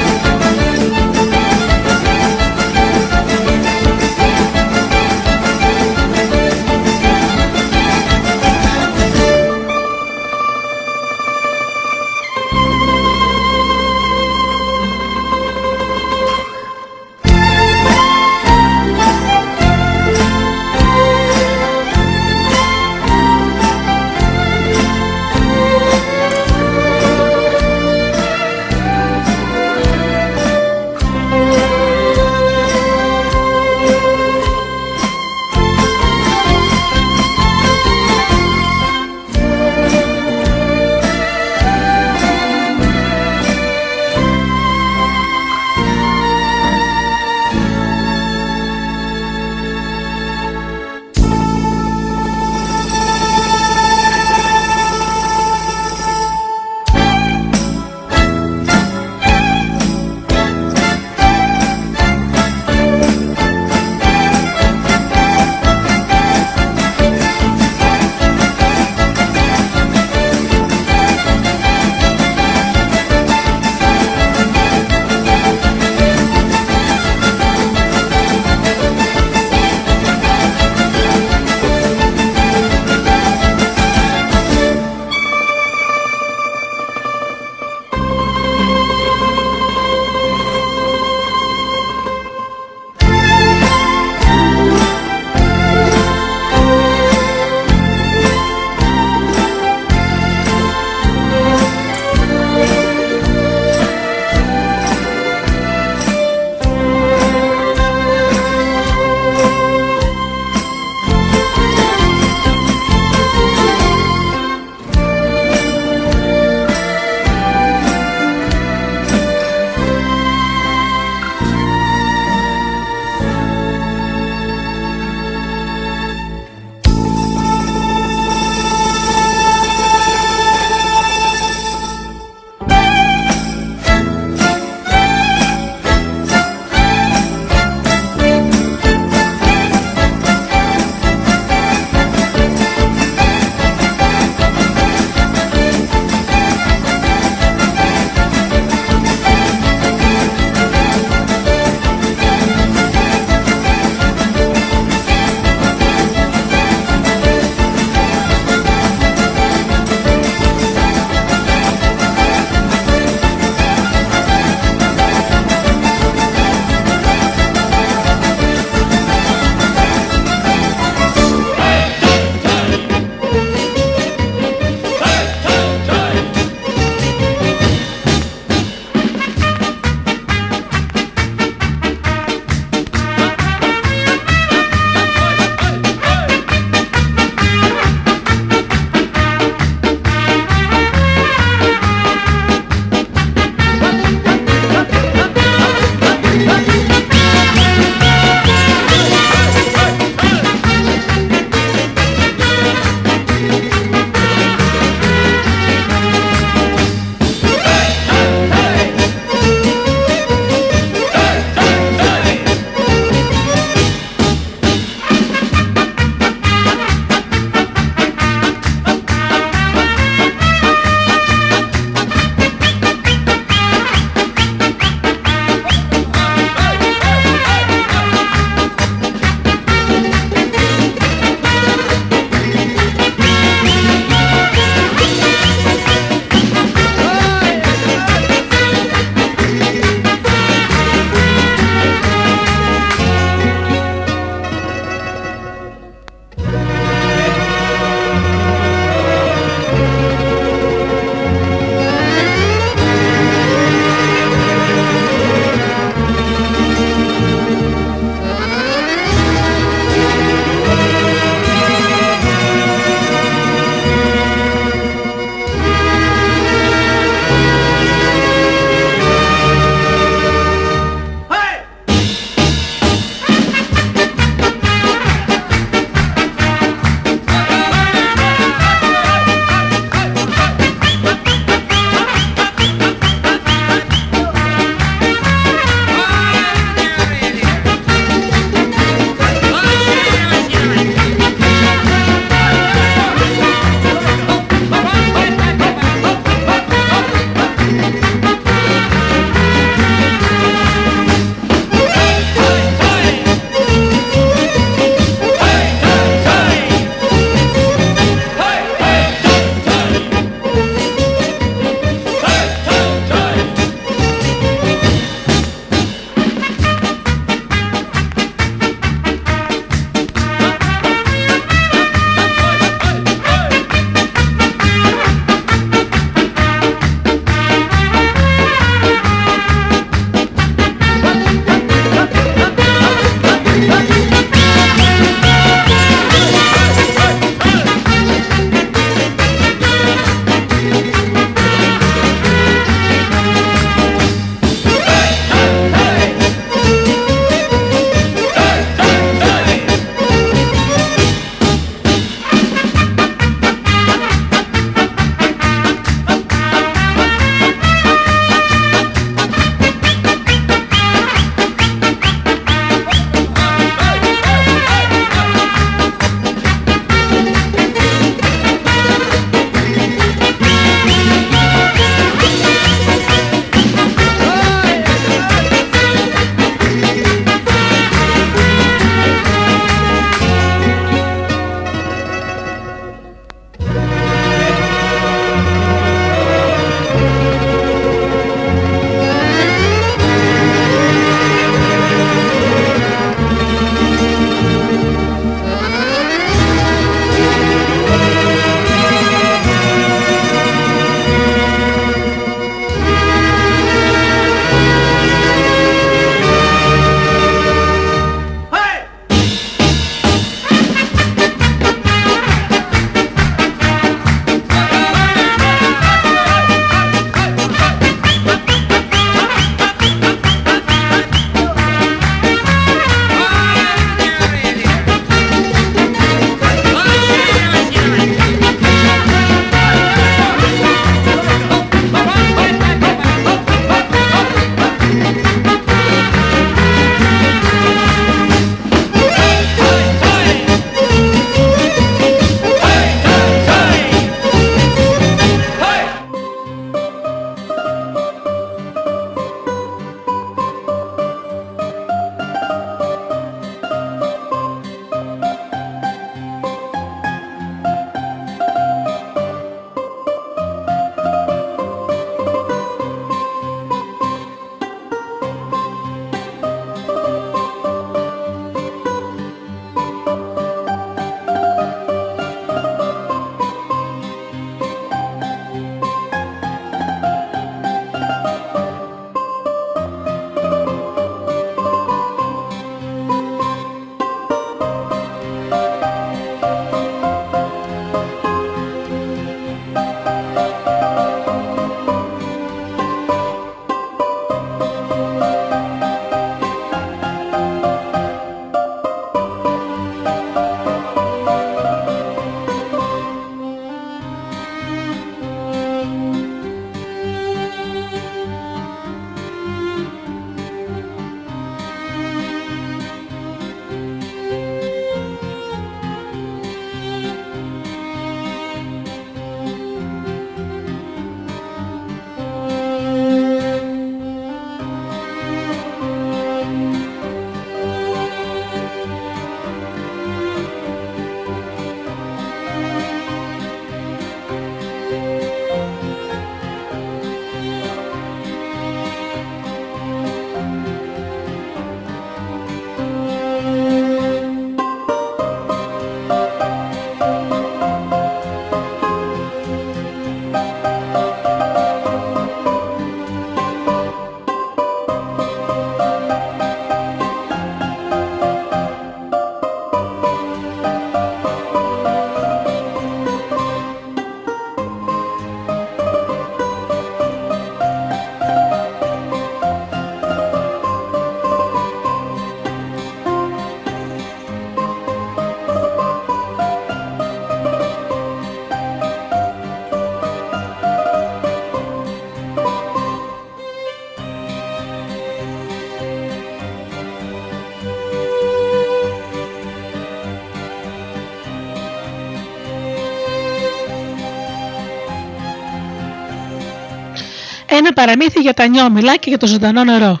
Ένα παραμύθι για τα νιόμιλα και για το ζωντανό νερό.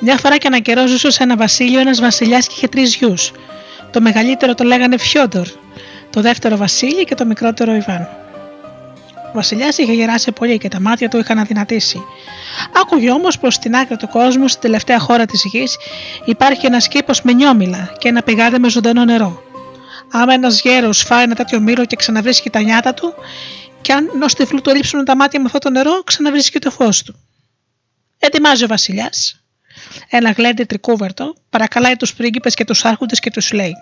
Μια φορά και ένα καιρό ζούσε σε ένα βασίλειο ένας βασιλιάς και είχε τρεις γιους. Το μεγαλύτερο το λέγανε Φιόντορ, το δεύτερο Βασίλη και το μικρότερο Ιβάν. Ο Βασιλιάς είχε γεράσει πολύ και τα μάτια του είχαν αδυνατήσει. Άκουγε όμως πως στην άκρη του κόσμου, στην τελευταία χώρα της γης, υπάρχει ένας κήπος με νιόμιλα και ένα πηγάδι με ζωντανό νερό. Άμα ένας γέρος φάει ένα τέτοιο μύρο και ξαναβρίσκει τα νιάτα του, και αν ενός τυφλού του λείψουν τα μάτια με αυτό το νερό, ξαναβρίσκει το φως του. Ετοιμάζει ο Βασιλιάς. Ένα γλέντι τρικούβερτο παρακαλάει τους πρίγκιπες και τους άρχοντες και τους λέει: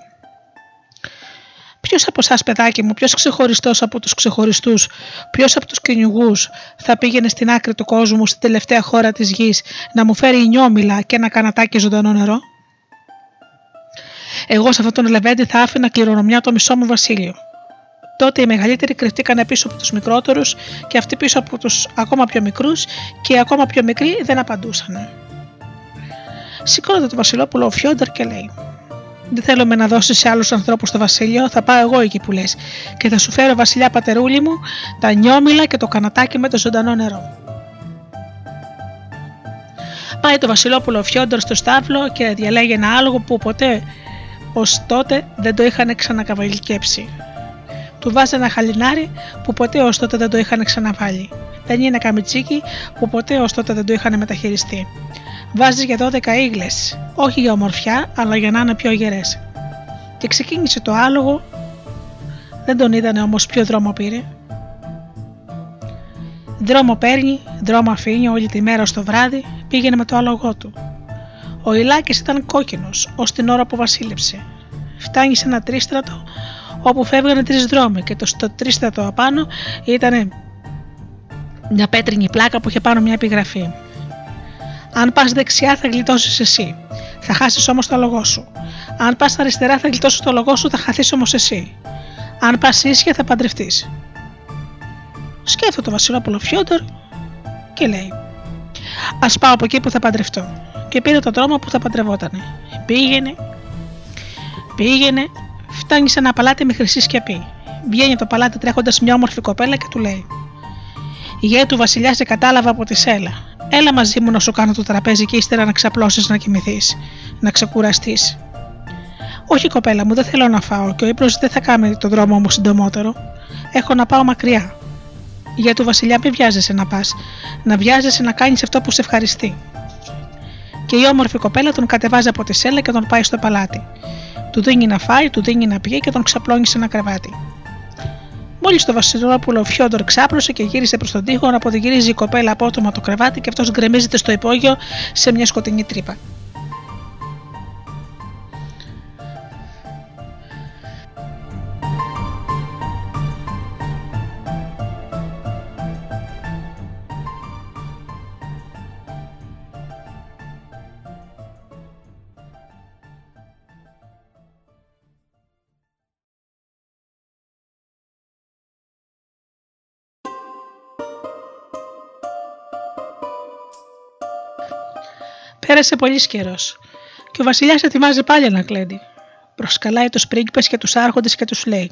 Ποιος από εσάς, παιδάκι μου, ποιος ξεχωριστός από τους ξεχωριστούς, ποιος από τους κυνηγούς θα πήγαινε στην άκρη του κόσμου, στην τελευταία χώρα της γης, να μου φέρει νιόμιλα και ένα κανατάκι ζωντανό νερό; Εγώ σε αυτόν τον λεβέντη θα άφηνα κληρονομιά το μισό μου βασίλειο. Τότε οι μεγαλύτεροι κρυφτήκαν πίσω από τους μικρότερους και αυτοί πίσω από τους ακόμα πιο μικρούς και οι ακόμα πιο μικροί δεν απαντούσαν. Σηκώνεται το Βασιλόπουλο ο Φιόντερ και λέει: Δεν θέλουμε να δώσεις σε άλλους ανθρώπους το βασίλειο, θα πάω εγώ εκεί που λες και θα σου φέρω βασιλιά πατερούλη μου τα νιόμιλα και το κανατάκι με το ζωντανό νερό. Πάει το Βασιλόπουλο Φιόντερ στο στάβλο και διαλέγει ένα άλογο που ποτέ ως τότε δεν το είχαν ξανακαβαλικέψει. Του βάζει ένα χαλινάρι που ποτέ ως τότε δεν το είχαν ξαναβάλει. Παίρνει ένα καμιτσίκι που ποτέ ως τότε δεν το είχαν μεταχειριστεί. Βάζεις για 12 ήγλε, όχι για ομορφιά, αλλά για να είναι πιο γερές. Και ξεκίνησε το άλογο, δεν τον είδανε όμως ποιο δρόμο πήρε. Δρόμο παίρνει, δρόμο αφήνει όλη τη μέρα στο βράδυ, πήγαινε με το άλογό του. Ο Ιλάκης ήταν κόκκινος ως την ώρα που βασίλεψε. Φτάνει σε ένα τρίστρατο όπου φεύγανε τρεις δρόμοι και το στο τρίστρατο απάνω ήταν μια πέτρινη πλάκα που είχε πάνω μια επιγραφή. Αν πας δεξιά θα γλιτώσεις εσύ. Θα χάσεις όμως το λογό σου. Αν πας αριστερά θα γλιτώσεις το λογό σου, θα χαθείς όμως εσύ. Αν πας ίσια θα παντρευτείς. Σκέφτεται το Βασιλόπουλο Φιόντορ και λέει: Α πάω από εκεί που θα παντρευτώ. Και πήρε το δρόμο που θα παντρευόταν. Πήγαινε, πήγαινε, φτάνει σε ένα παλάτι με χρυσή σκεπή. Βγαίνει από το παλάτι τρέχοντας μια όμορφη κοπέλα και του λέει: Η γέα του Βασιλιά σε κατάλαβα από τη σέλα. Έλα μαζί μου να σου κάνω το τραπέζι και ύστερα να ξαπλώσεις να κοιμηθείς, να ξεκουραστείς. Όχι, κοπέλα μου, δεν θέλω να φάω και ο ύπνος δεν θα κάνει το δρόμο μου συντομότερο. Έχω να πάω μακριά. Για του Βασιλιά, μην βιάζεσαι να πας. Να βιάζεσαι να κάνεις αυτό που σε ευχαριστεί. Και η όμορφη κοπέλα τον κατεβάζει από τη σέλα και τον πάει στο παλάτι. Του δίνει να φάει, του δίνει να πιει και τον ξαπλώνει σε ένα κρεβάτι. Μόλις το Βασιλόπουλο Φιόντορ ξάπλωσε και γύρισε προς τον τοίχο, να αποδηγυρίζει η κοπέλα απότομα το κρεβάτι και αυτός γκρεμίζεται στο υπόγειο σε μια σκοτεινή τρύπα. Πέρασε πολύς καιρός και ο Βασιλιάς ετοιμάζει πάλι ένα κλέντι. Προσκαλάει τους πρίγκιπες και τους άρχοντες και τους λέει: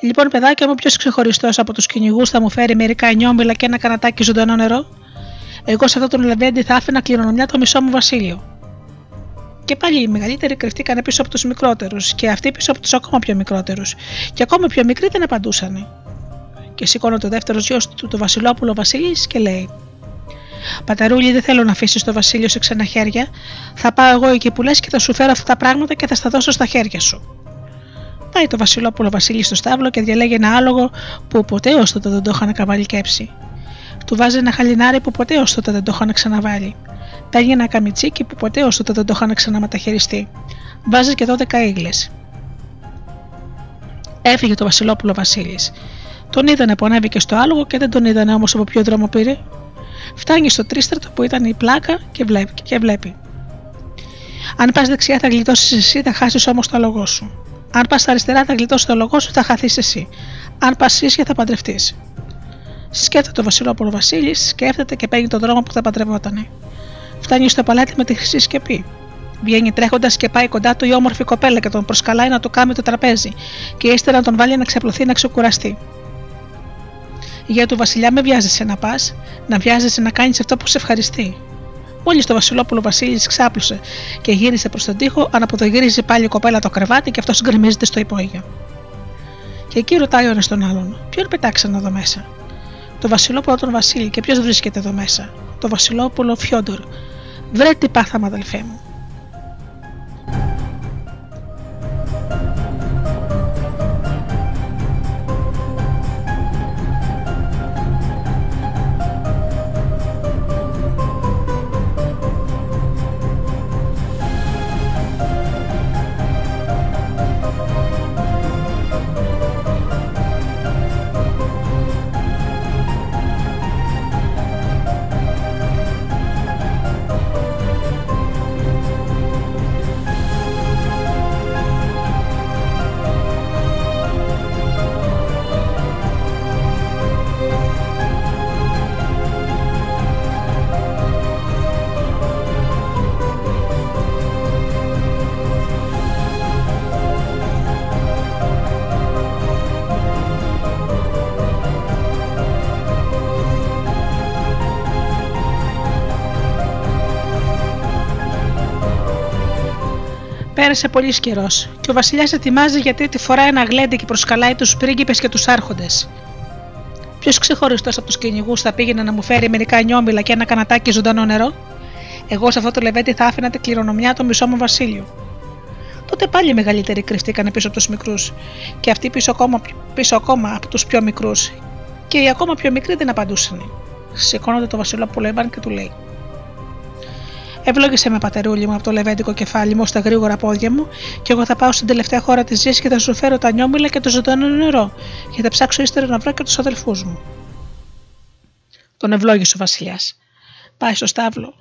Λοιπόν, παιδάκια μου, ποιος ξεχωριστός από τους κυνηγούς θα μου φέρει μερικά νιόμιλα και ένα κανατάκι ζωντανό νερό; Εγώ σε αυτό τον λεβέντι θα άφηνα κληρονομιά το μισό μου βασίλειο. Και πάλι οι μεγαλύτεροι κρυφτήκαν πίσω από τους μικρότερους, και αυτοί πίσω από τους ακόμα πιο μικρότερους, και ακόμα πιο μικροί δεν απαντούσαν. Και σηκώνω το δεύτερος γιος του, το Βασιλόπουλο Βασίλης, και λέει: Παταρούλη, δεν θέλω να αφήσεις το Βασίλειο σε ξένα χέρια. Θα πάω εγώ εκεί που λες και θα σου φέρω αυτά τα πράγματα και θα στα δώσω στα χέρια σου. Πάει το Βασιλόπουλο Βασίλη στο στάβλο και διαλέγει ένα άλογο που ποτέ ω τότε δεν το είχαν καβαλικέψει. Του βάζει ένα χαλινάρι που ποτέ ω τότε δεν το είχαν ξαναβάλει. Παίρνει ένα καμιτσίκι που ποτέ ω τότε δεν το είχαν ξαναμεταχειριστεί. Βάζει και 12 ήγλε. Έφυγε το Βασιλόπουλο Βασίλης. Τον είδανε που ανέβηκε στο άλογο και δεν τον είδανε όμως από ποιο δρόμο πήρε. Φτάνει στο τρίστρατο που ήταν η πλάκα και βλέπει. Και βλέπει. Αν πας δεξιά θα γλιτώσεις εσύ, θα χάσεις όμως το λόγο σου. Αν πας αριστερά θα γλιτώσεις το λόγο σου, θα χαθείς εσύ. Αν πας ίσια θα παντρευτείς. Σκέφτεται το Βασιλόπουλο Βασίλης, σκέφτεται και παίρνει τον δρόμο που θα παντρευότανε. Φτάνει στο παλάτι με τη χρυσή σκεπή. Βγαίνει τρέχοντας και πάει κοντά του η όμορφη κοπέλα και τον προσκαλάει να του κάνει το τραπέζι, και ύστερα να τον βάλει να ξαπλωθεί να ξεκουραστεί. Για του Βασιλιά, με βιάζεσαι να πας, να βιάζεσαι να κάνεις αυτό που σε ευχαριστεί. Μόλις το Βασιλόπουλο Βασίλης ξάπλωσε και γύρισε προς τον τοίχο, αναποδογύριζε πάλι η κοπέλα το κρεβάτι και αυτό γκρεμίζεται στο υπόγειο. Και εκεί ρωτάει ο ένας τον άλλον: Ποιον πετάξαν εδώ μέσα; Το Βασιλόπουλο τον Βασίλη και ποιος βρίσκεται εδώ μέσα; Το Βασιλόπουλο Φιόντορ. Βρε τι πάθαμε, αδελφέ μου. Πέρασε πολύς καιρός και ο Βασιλιάς ετοιμάζει για τρίτη φορά ένα γλέντι και προσκαλάει τους πρίγκιπες και τους άρχοντες. Ποιος ξεχωριστός από τους κυνηγούς θα πήγαινε να μου φέρει μερικά νιόμιλα και ένα κανατάκι ζωντανό νερό; Εγώ σε αυτό το λεβέντι θα άφηνα την κληρονομιά του μισό μου βασίλειου. Τότε πάλι οι μεγαλύτεροι κρυφτήκαν πίσω από τους μικρούς, και αυτοί πίσω ακόμα, πίσω ακόμα από τους πιο μικρούς, και οι ακόμα πιο μικροί δεν απαντούσαν. Σηκώνονται το Βασιλόπουλο Εμπάν και του λέει: Ευλόγησε με πατερούλι μου από το λεβέντικο κεφάλι μου στα γρήγορα πόδια μου, και εγώ θα πάω στην τελευταία χώρα της ζωή και θα σου φέρω τα νιόμιλα και το ζωντανό νερό, και θα ψάξω ύστερα να βρω και τους αδελφούς μου. Τον ευλόγησε ο Βασιλιάς. Πάει στο στάβλο.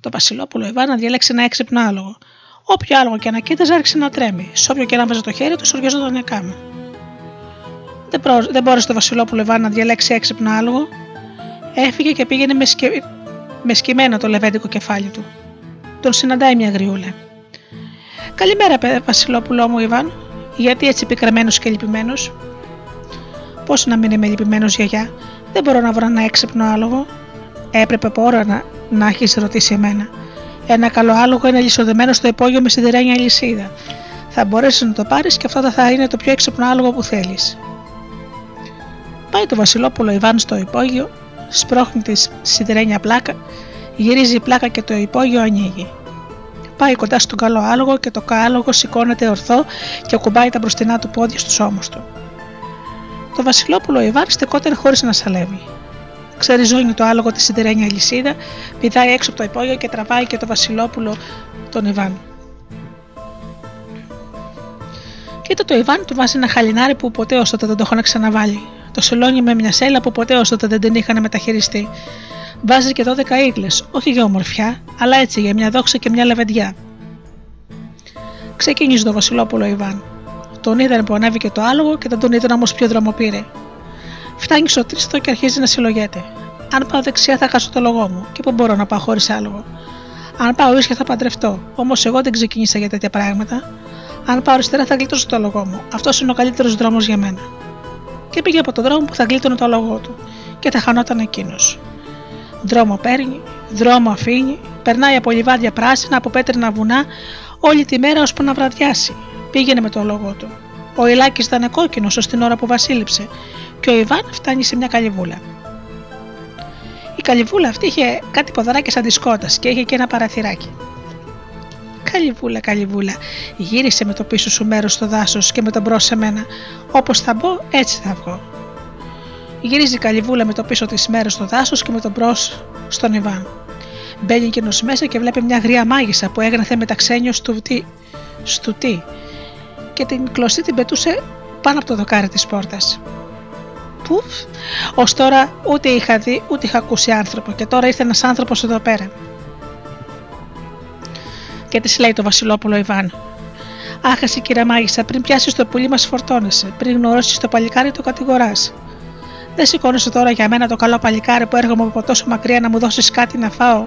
Το Βασιλόπουλο Ιβάνα διέλεξε ένα έξυπνο άλογο. Όποιο άλογο και να κοίταζε άρχισε να τρέμει. Σε όποιο και να βάζε το χέρι του, οργιαζόταν να κάνει. Δεν, προ... δεν μπόρεσε το Βασιλόπουλο Ιβάνα να διαλέξει έξυπνο άλογο. Έφυγε και πήγαινε με, σκε με σκυμμένο το λεβέντικο κεφάλι του. Τον συναντάει μια γριούλα. Καλημέρα, Βασιλόπουλό μου, Ιβάν. Γιατί έτσι πικραμένο και λυπημένος; Πώς να μην είμαι λυπημένος, γιαγιά. Δεν μπορώ να βρω ένα έξυπνο άλογο. Έπρεπε πόρα να, να έχεις ρωτήσει εμένα. Ένα καλό άλογο είναι λισοδεμένο στο υπόγειο με σιδερένια λυσίδα. Θα μπορέσεις να το πάρεις και αυτό θα είναι το πιο έξυπνο άλογο που θέλεις. Πάει το Βασιλόπουλο Ιβάν στο υπόγειο σπρώχνει τη σιδερένια πλάκα, γυρίζει η πλάκα και το υπόγειο ανοίγει. Πάει κοντά στον καλό άλογο και το κάλογο σηκώνεται ορθό και ακουμπάει τα μπροστινά του πόδια στου ώμου του. Το Βασιλόπουλο Ιβάν στεκόταν χωρίς να σαλεύει. Ξεριζώνει το άλογο τη σιδερένια λυσίδα, πηδάει έξω από το υπόγειο και τραβάει και το Βασιλόπουλο τον Ιβάν. Κοίτα το Ιβάν του βάζει ένα χαλινάρι που ποτέ όσο δεν το έχω ξαναβάλει το σελόνι με μια σέλα που ποτέ ω τότε δεν την είχαν μεταχειριστεί. Βάζεις και 12 ίγλε, όχι για ομορφιά, αλλά έτσι για μια δόξα και μια λεβεντιά. Ξεκίνησε το Βασιλόπουλο Ιβάν. Τον είδαν που ανέβηκε το άλογο και δεν τον είδαν όμως ποιο δρόμο πήρε. Φτάνει στο τρίστο και αρχίζει να συλλογέται. Αν πάω δεξιά θα χάσω το λογό μου και πού μπορώ να πάω χωρίς άλογο. Αν πάω ίσια θα παντρευτώ, όμως εγώ δεν ξεκίνησα για τέτοια πράγματα. Αν πάω αριστερά θα γλιτώσω το λογό μου. Αυτός είναι ο καλύτερος δρόμος για μένα και πήγε από τον δρόμο που θα γλίτωνε το λόγο του και θα χανόταν εκείνος. Δρόμο παίρνει, δρόμο αφήνει, περνάει από λιβάδια πράσινα, από πέτρινα βουνά, όλη τη μέρα ώσπου να βραδιάσει. Πήγαινε με το λόγο του. Ο Ηλάκη ήταν κόκκινος ως την ώρα που βασίλειψε, και ο Ιβάν φτάνει σε μια καλυβούλα. Η καλυβούλα αυτή είχε κάτι ποδαράκια σαν της και είχε και ένα παραθυράκι. Καλυβούλα, καλυβούλα, γύρισε με το πίσω σου μέρος στο δάσος και με τον μπρος σε μένα. Όπως θα μπω, έτσι θα βγω. Γυρίζει η καλυβούλα με το πίσω της μέρος στο δάσος και με τον μπρος στον Ιβάν. Μπαίνει εκείνος μέσα και βλέπει μια γριά μάγισσα που έγραφε με τα ξένιο στου τι, στου τι και την κλωστή την πετούσε πάνω από το δοκάρι της πόρτας. Πουφ, ως τώρα ούτε είχα δει ούτε είχα ακούσει άνθρωπο και τώρα ήρθε ένας άνθρωπος εδώ πέρα και της λέει το Βασιλόπουλο Ιβάν. Άχασε κυρία Μάγισσα, πριν πιάσεις το πουλί μας φορτώνεσαι, πριν γνωρίσει το παλικάρι το κατηγοράς. Δεν σηκώνεσαι τώρα για μένα το καλό παλικάρι που έρχομαι από τόσο μακριά να μου δώσεις κάτι να φάω,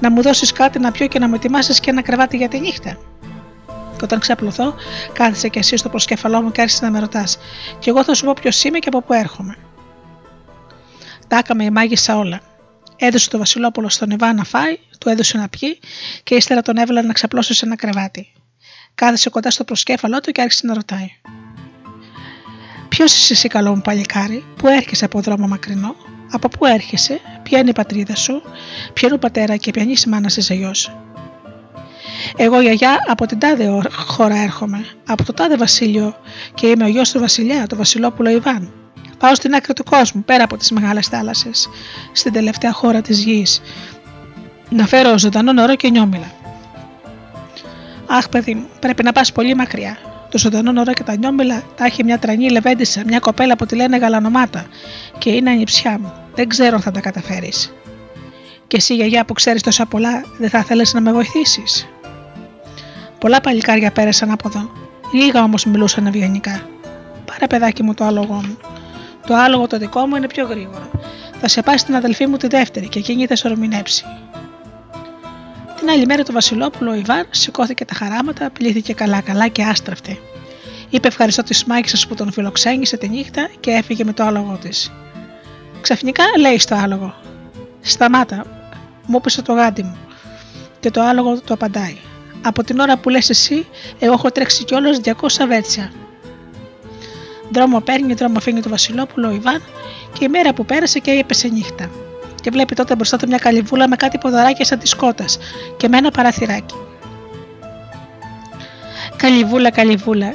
να μου δώσεις κάτι να πιω και να μου ετοιμάσεις και ένα κρεβάτι για τη νύχτα. Και όταν ξαπλωθώ, κάθισε κι εσύ στο προσκεφαλό μου και άρχισε να με ρωτάς. Και εγώ θα σου πω ποιος είμαι και από πού έρχομαι. Τα έκαμε η μάγισσα όλα. Έδωσε το Βασιλόπουλο στον Ιβάν να φάει, του έδωσε να πιει και ύστερα τον έβαλε να ξαπλώσει σε ένα κρεβάτι. Κάθεσε κοντά στο προσκέφαλό του και άρχισε να ρωτάει. Ποιος είσαι εσύ, καλό μου παλικάρι, που έρχεσαι από δρόμο μακρινό, από πού έρχεσαι, ποια είναι η πατρίδα σου, ποιο είναι ο πατέρα και ποια είναι η μάνα είσαι γιο. Εγώ γιαγιά από την τάδε χώρα έρχομαι, από το τάδε βασίλειο και είμαι ο γιος του βασιλιά, το Βασιλόπουλο Ιβάν. Πάω στην άκρη του κόσμου, πέρα από τις μεγάλες θάλασσες, στην τελευταία χώρα της γης, να φέρω ζωντανό νερό και νιόμιλα. Αχ, παιδί μου, πρέπει να πας πολύ μακριά. Το ζωντανό νερό και τα νιόμιλα τα έχει μια τρανή λεβέντισα, μια κοπέλα που τη λένε γαλανομάτα και είναι ανιψιά μου. Δεν ξέρω αν θα τα καταφέρεις. Και εσύ, γιαγιά που ξέρεις τόσα πολλά, δεν θα θέλει να με βοηθήσεις; Πολλά παλικάρια πέρασαν από εδώ. Λίγα όμως μιλούσαν ευγενικά. Πάρε παιδάκι μου το άλογο μου. Το άλογο το δικό μου είναι πιο γρήγορο. Θα σε πάει στην αδελφή μου τη δεύτερη και εκείνη θα σε ορμηνέψει. Την άλλη μέρα το Βασιλόπουλο ο Ιβάν σηκώθηκε τα χαράματα, πλήθηκε καλά-καλά και άστραφτε. Είπε ευχαριστώ τη μάγισσα που τον φιλοξένησε τη νύχτα και έφυγε με το άλογο της. Ξαφνικά λέει στο άλογο: Σταμάτα, μου πίσω το γάντι μου. Και το άλογο του απαντάει: Από την ώρα που λες εσύ, εγώ έχω τρέξει κιόλας 200 βέτσια. Δρόμο παίρνει, δρόμο αφήνει το Βασιλόπουλο ο Ιβάν και η μέρα που πέρασε και έπεσε νύχτα. Και βλέπει τότε μπροστά του μια καλυβούλα με κάτι ποδαράκια σαν της κότας και με ένα παραθυράκι. Καλυβούλα, καλυβούλα,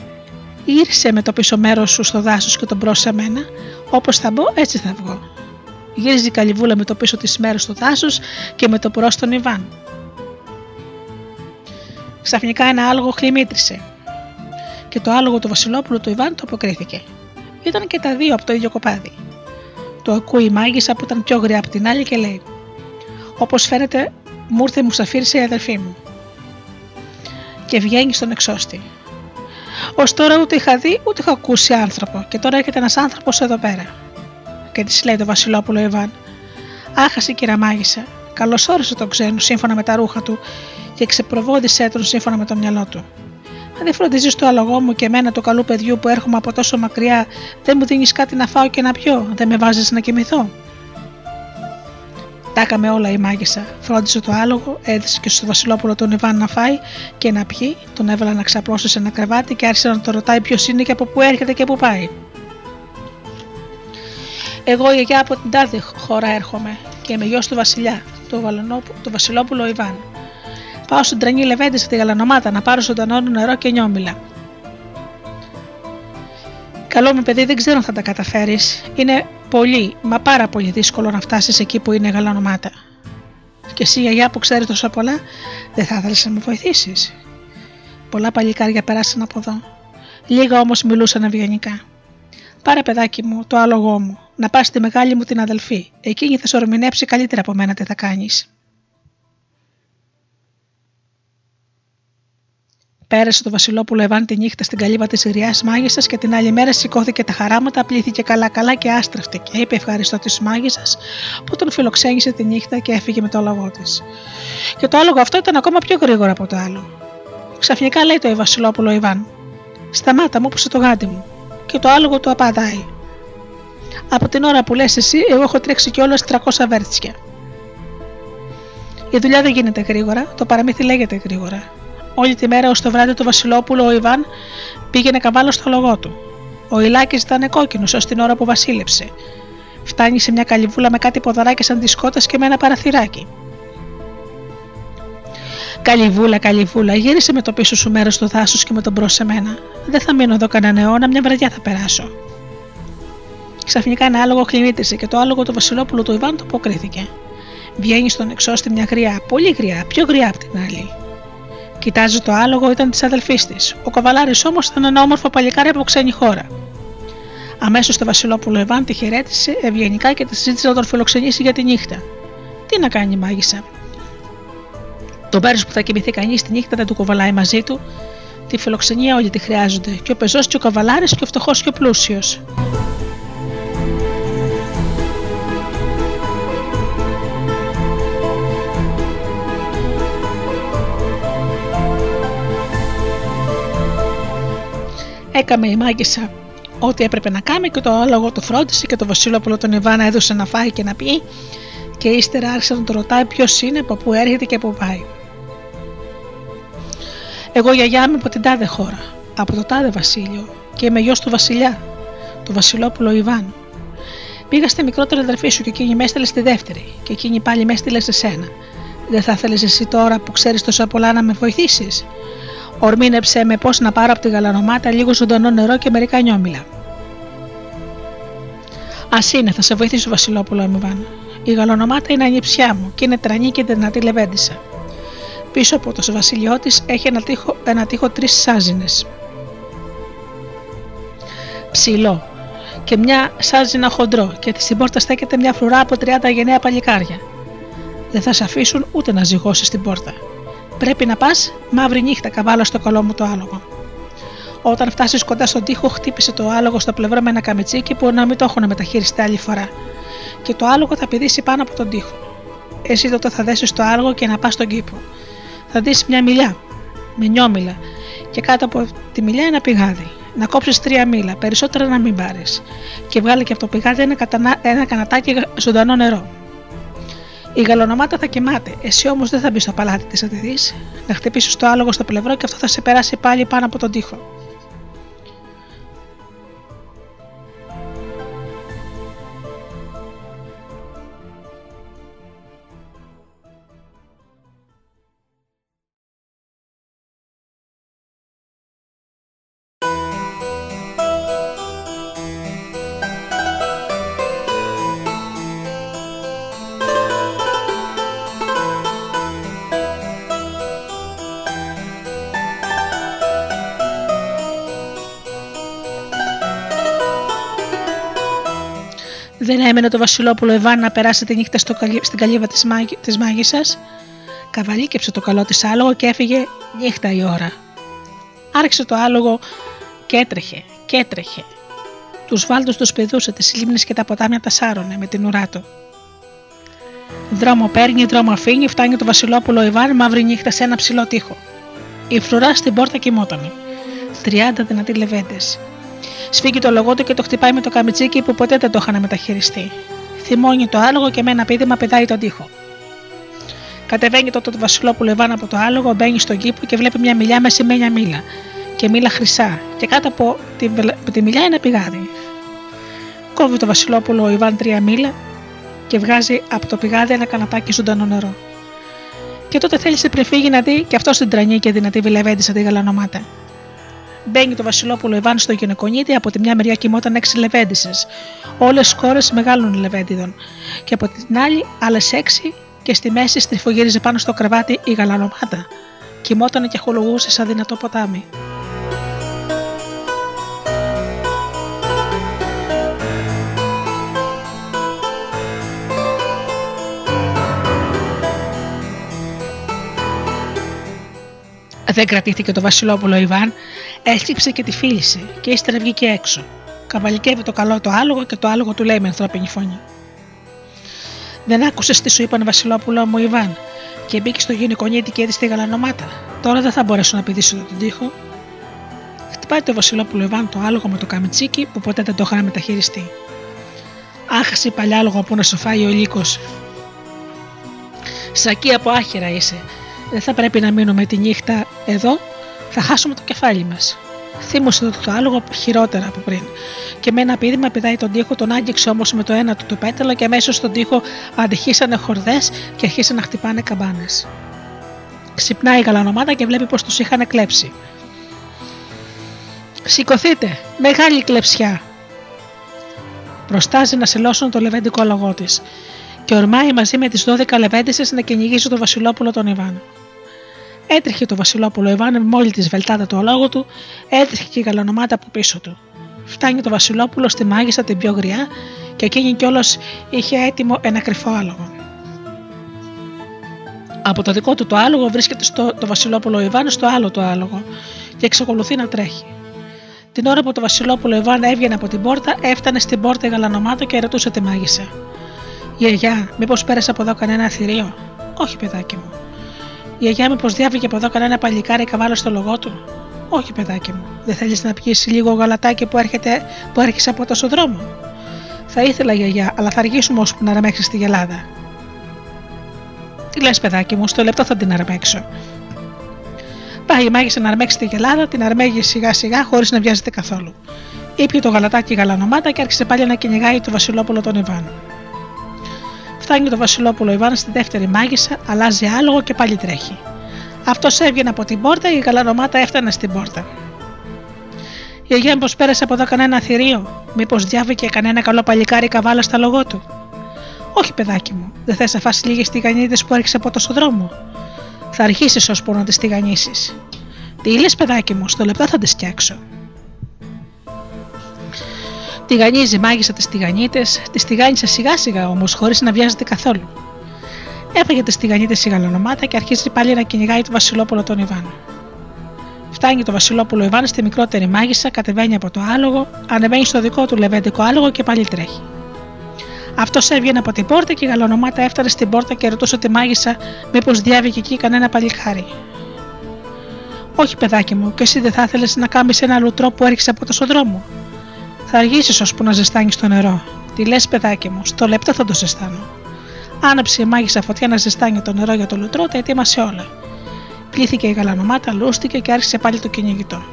ήρθε με το πίσω μέρος σου στο δάσος και τον μπρος σε μένα, όπως θα μπω, έτσι θα βγω. Γύριζε η καλυβούλα με το πίσω της μέρος στο δάσος και με το μπρος στον Ιβάν. Ξαφνικά ένα άλογο χλιμήτρισε και το άλογο του Βασιλόπουλου του Ιβάν το αποκρίθηκε. Ήταν και τα δύο από το ίδιο κοπάδι. Το ακούει η μάγισσα που ήταν πιο γριά από την άλλη και λέει: Όπως φαίνεται, μου ήρθε μου σαφήρισε η αδελφή μου. Και βγαίνει στον εξώστη. Ω τώρα ούτε είχα δει ούτε είχα ακούσει άνθρωπο, και τώρα έρχεται ένας άνθρωπος εδώ πέρα. Και της λέει το Βασιλόπουλο Ιβάν: Άχαση κυρία Μάγισσα, καλώς όρισε τον ξένο σύμφωνα με τα ρούχα του και ξεπροβόδησέ τον σύμφωνα με το μυαλό του. Αν δεν φροντίζεις το αλογό μου και εμένα το καλού παιδιού που έρχομαι από τόσο μακριά, δεν μου δίνεις κάτι να φάω και να πιω, δεν με βάζεις να κοιμηθώ; Τα έκαμε όλα η μάγισσα. Φρόντισε το άλογο, έδειξε και στο Βασιλόπουλο τον Ιβάν να φάει και να πιει, τον έβαλα να ξαπλώσει σε ένα κρεβάτι και άρχισε να το ρωτάει ποιος είναι και από πού έρχεται και πού πάει. Εγώ η γιαγιά από την τάδε χώρα έρχομαι και είμαι γιο του Βασιλιά, του Βασιλόπουλο Ιβάν. Πάω στην τρανή λεβέντη στη γαλανομάτα να πάρω ζωντανό νερό και νιόμιλα. Καλό μου παιδί, δεν ξέρω αν θα τα καταφέρεις. Είναι πολύ, μα πάρα πολύ δύσκολο να φτάσεις εκεί που είναι γαλανομάτα. Και εσύ, γιαγιά που ξέρεις τόσο πολλά, δεν θα ήθελες να με βοηθήσεις. Πολλά παλικάρια περάσαν από εδώ. Λίγα όμως μιλούσαν ευγενικά. Πάρε παιδάκι μου, το άλογό μου, να πας στη μεγάλη μου την αδελφή. Εκείνη θα σου ορμηνέψει καλύτερα από μένα τι θα κάνεις. Πέρασε το Βασιλόπουλο Εβάν τη νύχτα στην καλύβα της γριά μάγισσας και την άλλη μέρα σηκώθηκε τα χαράματα, πλήθηκε καλά-καλά και άστραφτε και είπε ευχαριστώ της μάγισσας που τον φιλοξένησε τη νύχτα και έφυγε με το άλογο της. Και το άλογο αυτό ήταν ακόμα πιο γρήγορο από το άλλο. Ξαφνικά λέει το Βασιλόπουλο Ιβάν: Σταμάτα, μου πούσε το γάντι μου. Και το άλογο του απαντάει. Από την ώρα που λες εσύ, εγώ έχω τρέξει κιόλας 300 βέρτσια. Η δουλειά δεν γίνεται γρήγορα, το παραμύθι λέγεται γρήγορα. Όλη τη μέρα ως το βράδυ του Βασιλόπουλου ο Ιβάν πήγαινε καβάλο στο λογό του. Ο Ιλάκης ήταν κόκκινος ως την ώρα που βασίλεψε. Φτάνει σε μια καλυβούλα με κάτι ποδαράκι σαν τη και με ένα παραθυράκι. Καλυβούλα, καλυβούλα, γύρισε με το πίσω σου μέρος στο δάσο και με τον μπρος σε μένα. Δεν θα μείνω εδώ κανένα αιώνα, μια βραδιά θα περάσω. Ξαφνικά ένα άλογο χλιμίτησε και το άλογο του Βασιλόπουλου του Ιβάν το αποκρίθηκε. Βγαίνει στον εξώστη μια γριά, πολύ γριά, πιο γριά από την άλλη. Κοιτάζει το άλογο, ήταν της αδελφής της. Ο καβαλάρης όμως ήταν ένα όμορφο παλικάρι από ξένη χώρα. Αμέσως το Βασιλόπουλο Εβάν τη χαιρέτησε ευγενικά και τη ζήτησε να τον φιλοξενήσει για τη νύχτα. Τι να κάνει η μάγισσα; Το μέρο που θα κοιμηθεί κανείς τη νύχτα δεν του κοβαλάει μαζί του. Τη φιλοξενία όλοι τη χρειάζονται. Και ο πεζός και ο καβαλάρης και ο φτωχός και ο πλούσιος. Έκαμε η μάγισσα ό,τι έπρεπε να κάνει και το άλογο το φρόντισε και το Βασιλόπουλο τον Ιβάνα έδωσε να φάει και να πει και ύστερα άρχισε να τον ρωτάει ποιος είναι, από πού έρχεται και πού πάει. Εγώ γιαγιά είμαι από την τάδε χώρα, από το τάδε βασίλειο και είμαι γιος του βασιλιά, του Βασιλόπουλο Ιβάν. Πήγα στη μικρότερη αδερφή σου και εκείνη με έστειλε στη δεύτερη, και εκείνη πάλι με έστειλε σε σένα. Δεν θα ήθελε εσύ τώρα που ξέρεις τόσο πολλά να με βοηθήσεις; Ορμήνεψε με πώς να πάρω από τη γαλανομάτα λίγο ζωντανό νερό και μερικά νιόμιλα. Α είναι, θα σε βοηθήσω, Βασιλόπουλο Ιβάν. Η γαλανομάτα είναι ανιψιά μου και είναι τρανή και δυνατή λεβέντισα. Πίσω από το βασιλειό της έχει ένα τείχο, ένα τείχο τρεις σάζινες. Ψηλό και μια σάζινα χοντρό και στην πόρτα στέκεται μια φρουρά από 30 γενναία παλικάρια. Δεν θα σε αφήσουν ούτε να ζυγώσεις την πόρτα. Πρέπει να πας μαύρη νύχτα καβάλα στο καλό μου το άλογο. Όταν φτάσεις κοντά στον τοίχο, χτύπησε το άλογο στο πλευρό με ένα καμιτσίκι που να μην το έχουν μεταχειριστεί άλλη φορά. Και το άλογο θα πηδήσει πάνω από τον τοίχο. Εσύ τότε θα δέσεις το άλογο και να πας στον κήπο θα δεις μια μιλιά με νιόμιλα και κάτω από τη μιλιά ένα πηγάδι. Να κόψεις τρία μήλα, περισσότερα να μην πάρεις. Και βγάλει και από το πηγάδι ένα, κατανα... ένα κανατάκι ζωντανό νερό. Η γαλονομάτα θα κοιμάται, εσύ όμως δεν θα μπεις στο παλάτι της, θα τη δεις, να χτυπήσεις το άλογο στο πλευρό και αυτό θα σε περάσει πάλι πάνω από τον τοίχο. Δεν έμενε το Βασιλόπουλο Εβάν να περάσει τη νύχτα στο, στην καλύβα της, μάγι, της μάγισσας. Καβαλίκεψε το καλό της άλογο και έφυγε νύχτα η ώρα. Άρχισε το άλογο και έτρεχε και έτρεχε. Τους βάλτους τους πηδούσε, τις λίμνες και τα ποτάμια τα σάρωνε με την ουρά του. Δρόμο παίρνει, δρόμο αφήνει, φτάνει το Βασιλόπουλο Ιβάν μαύρη νύχτα σε ένα ψηλό τοίχο. Η φρουρά στην πόρτα κοιμότανε. Τριάντα δυνατοί λεβέντες. Σφίγγει το λογό του και το χτυπάει με το καμιτσίκι που ποτέ δεν το είχαν μεταχειριστεί. Θυμώνει το άλογο και με ένα πίδημα πετάει τον τοίχο. Κατεβαίνει τότε το Βασιλόπουλο Ιβάν από το άλογο, μπαίνει στον κήπο και βλέπει μια μιλιά με σημαίνια μήλα και μήλα χρυσά, και κάτω από τη, τη μιλιά ένα πηγάδι. Κόβει το Βασιλόπουλο ο Ιβάν τρία μήλα και βγάζει από το πηγάδι ένα καναπάκι ζωντανό νερό. Και τότε θέλησε πριν φύγει να δει και αυτός την τρανή και δυνατή βιλεβέντησα τη γαλανομάτα. Μπαίνει το Βασιλόπουλο Ιβάν στο γυναικονίτη, από τη μια μεριά κοιμόταν έξι λεβέντισες, όλες κόρες μεγάλων λεβέντιδων, και από την άλλη άλλες έξι και στη μέση στριφογύριζε πάνω στο κρεβάτι η γαλανομάτα. Κοιμόταν και χολογούσε σαν δυνατό ποτάμι. Δεν κρατήθηκε το Βασιλόπουλο Ιβάν, έσκυψε και τη φίλησε και ύστερα βγήκε έξω. Καβαλικεύει το καλό το άλογο και το άλογο του λέει με ανθρώπινη φωνή. Δεν άκουσες τι σου είπαν Βασιλόπουλο μου Ιβάν, και μπήκε στο γυναικονίτη και έδειξε τη γαλανομάτα. Τώρα δεν θα μπορέσω να πηδήσω τον τοίχο. Χτυπάει το Βασιλόπουλο Ιβάν το άλογο με το καμιτσίκι που ποτέ δεν το είχαν μεταχειριστεί. Άχασε παλιά άλογο που να σοφάει ο λύκος. Σακί από άχυρα είσαι, δεν θα πρέπει να μείνουμε τη νύχτα εδώ, θα χάσουμε το κεφάλι μας. Θύμωσε το, το άλογο χειρότερα από πριν. Και με ένα πείδημα πηδάει τον τοίχο, τον άγγιξε όμως με το ένα του το πέταλο και αμέσως στον τοίχο αντιχήσανε χορδές και αρχίσαν να χτυπάνε καμπάνες. Ξυπνάει η γαλανομάτα και βλέπει πως τους είχαν κλέψει. Σηκωθείτε, μεγάλη κλεψιά. Προστάζει να συλλώσουν το λεβέντικο λογό της και ορμάει μαζί με τις 12 λεβέντισε να κυνηγήσει το Βασιλόπουλο τον Ιβάν. Έτρεχε το Βασιλόπουλο Ιβάν με όλη της βελτάδα του αλόγου του, έτρεχε και η γαλανομάτα από πίσω του. Φτάνει το Βασιλόπουλο στη μάγισσα την πιο γριά και εκείνη κιόλας είχε έτοιμο ένα κρυφό άλογο. Από το δικό του το άλογο βρίσκεται στο, το Βασιλόπουλο Ιβάν στο άλλο το άλογο και εξακολουθεί να τρέχει. Την ώρα που το Βασιλόπουλο Ιβάν έβγαινε από την πόρτα, έφτανε στην πόρτα η γαλανομάτα και ρωτούσε τη μάγισσα. Γιαγιά, μήπως πέρασε από εδώ κανένα θηρίο; Όχι, παιδάκι μου. Γιαγιά, μήπω διάβηκε από εδώ κανένα παλικάρι καβάλο στο λογό του. Όχι, παιδάκι μου, δεν θέλεις να πιεις λίγο γαλατάκι που, έρχεται, που έρχεσαι από τόσο δρόμο. Θα ήθελα, γιαγιά, αλλά θα αργήσουμε ώσπου να αρμέξει τη γελάδα. Τι λες, παιδάκι μου, στο λεπτό θα την αρμέξω. Πάει η μάγισσα να αρμέξει τη γελάδα, την αρμέγει σιγά σιγά χωρίς να βιάζεται καθόλου. Ήπια το γαλατάκι γαλανομάτα και άρχισε πάλι να κυνηγάει το Βασιλόπουλο τον Ιβάν. Φτάνει το Βασιλόπουλο Ιβάν στη δεύτερη μάγισσα, αλλάζει άλογο και πάλι τρέχει. Αυτός έβγαινε από την πόρτα, η γαλανομάτα έφτανε στην πόρτα. Η Αγία πω πέρασε από εδώ κανένα θηρίο, μήπως διάβηκε κανένα καλό παλικάρι καβάλα στα λογό του. Όχι, παιδάκι μου, δεν θες να φας λίγες τηγανίδες που έρχεσαι από τόσο δρόμο. Θα αρχίσει ώσπου να τις τηγανίσεις. Τι λες, παιδάκι μου, στο λεπτό θα τις φτιάξω. Τηγανίζει, μάγισσα τις τηγανίτες, τις τηγάνισε σιγά σιγά όμως, χωρίς να βιάζεται καθόλου. Έφαγε τις τηγανίτες η γαλανομάτα και αρχίζει πάλι να κυνηγάει το Βασιλόπουλο τον Ιβάν. Φτάνει το Βασιλόπουλο Ιβάν στη μικρότερη μάγισσα, κατεβαίνει από το άλογο, ανεβαίνει στο δικό του λεβέντικο άλογο και πάλι τρέχει. Αυτός έβγαινε από την πόρτα και η γαλανομάτα έφτανε στην πόρτα και ρωτούσε τη μάγισσα μήπως διάβηκε εκεί κανένα παλικάρι; Όχι, παιδάκι μου, και εσύ δεν θα ήθελες να κάνεις ένα λουτρό που έρχεσαι από τόσο δρόμο. Θα αργήσεις ώσπου να ζεστάνεις το νερό. Τι λες, παιδάκι μου, στο λεπτό θα το ζεστάνω. Άναψε η μάγισσα φωτιά να ζεστάνει το νερό για το λουτρό, τα ετοίμασε όλα. Πλήθηκε η γαλανομάτα, λούστηκε και άρχισε πάλι το κυνηγητό.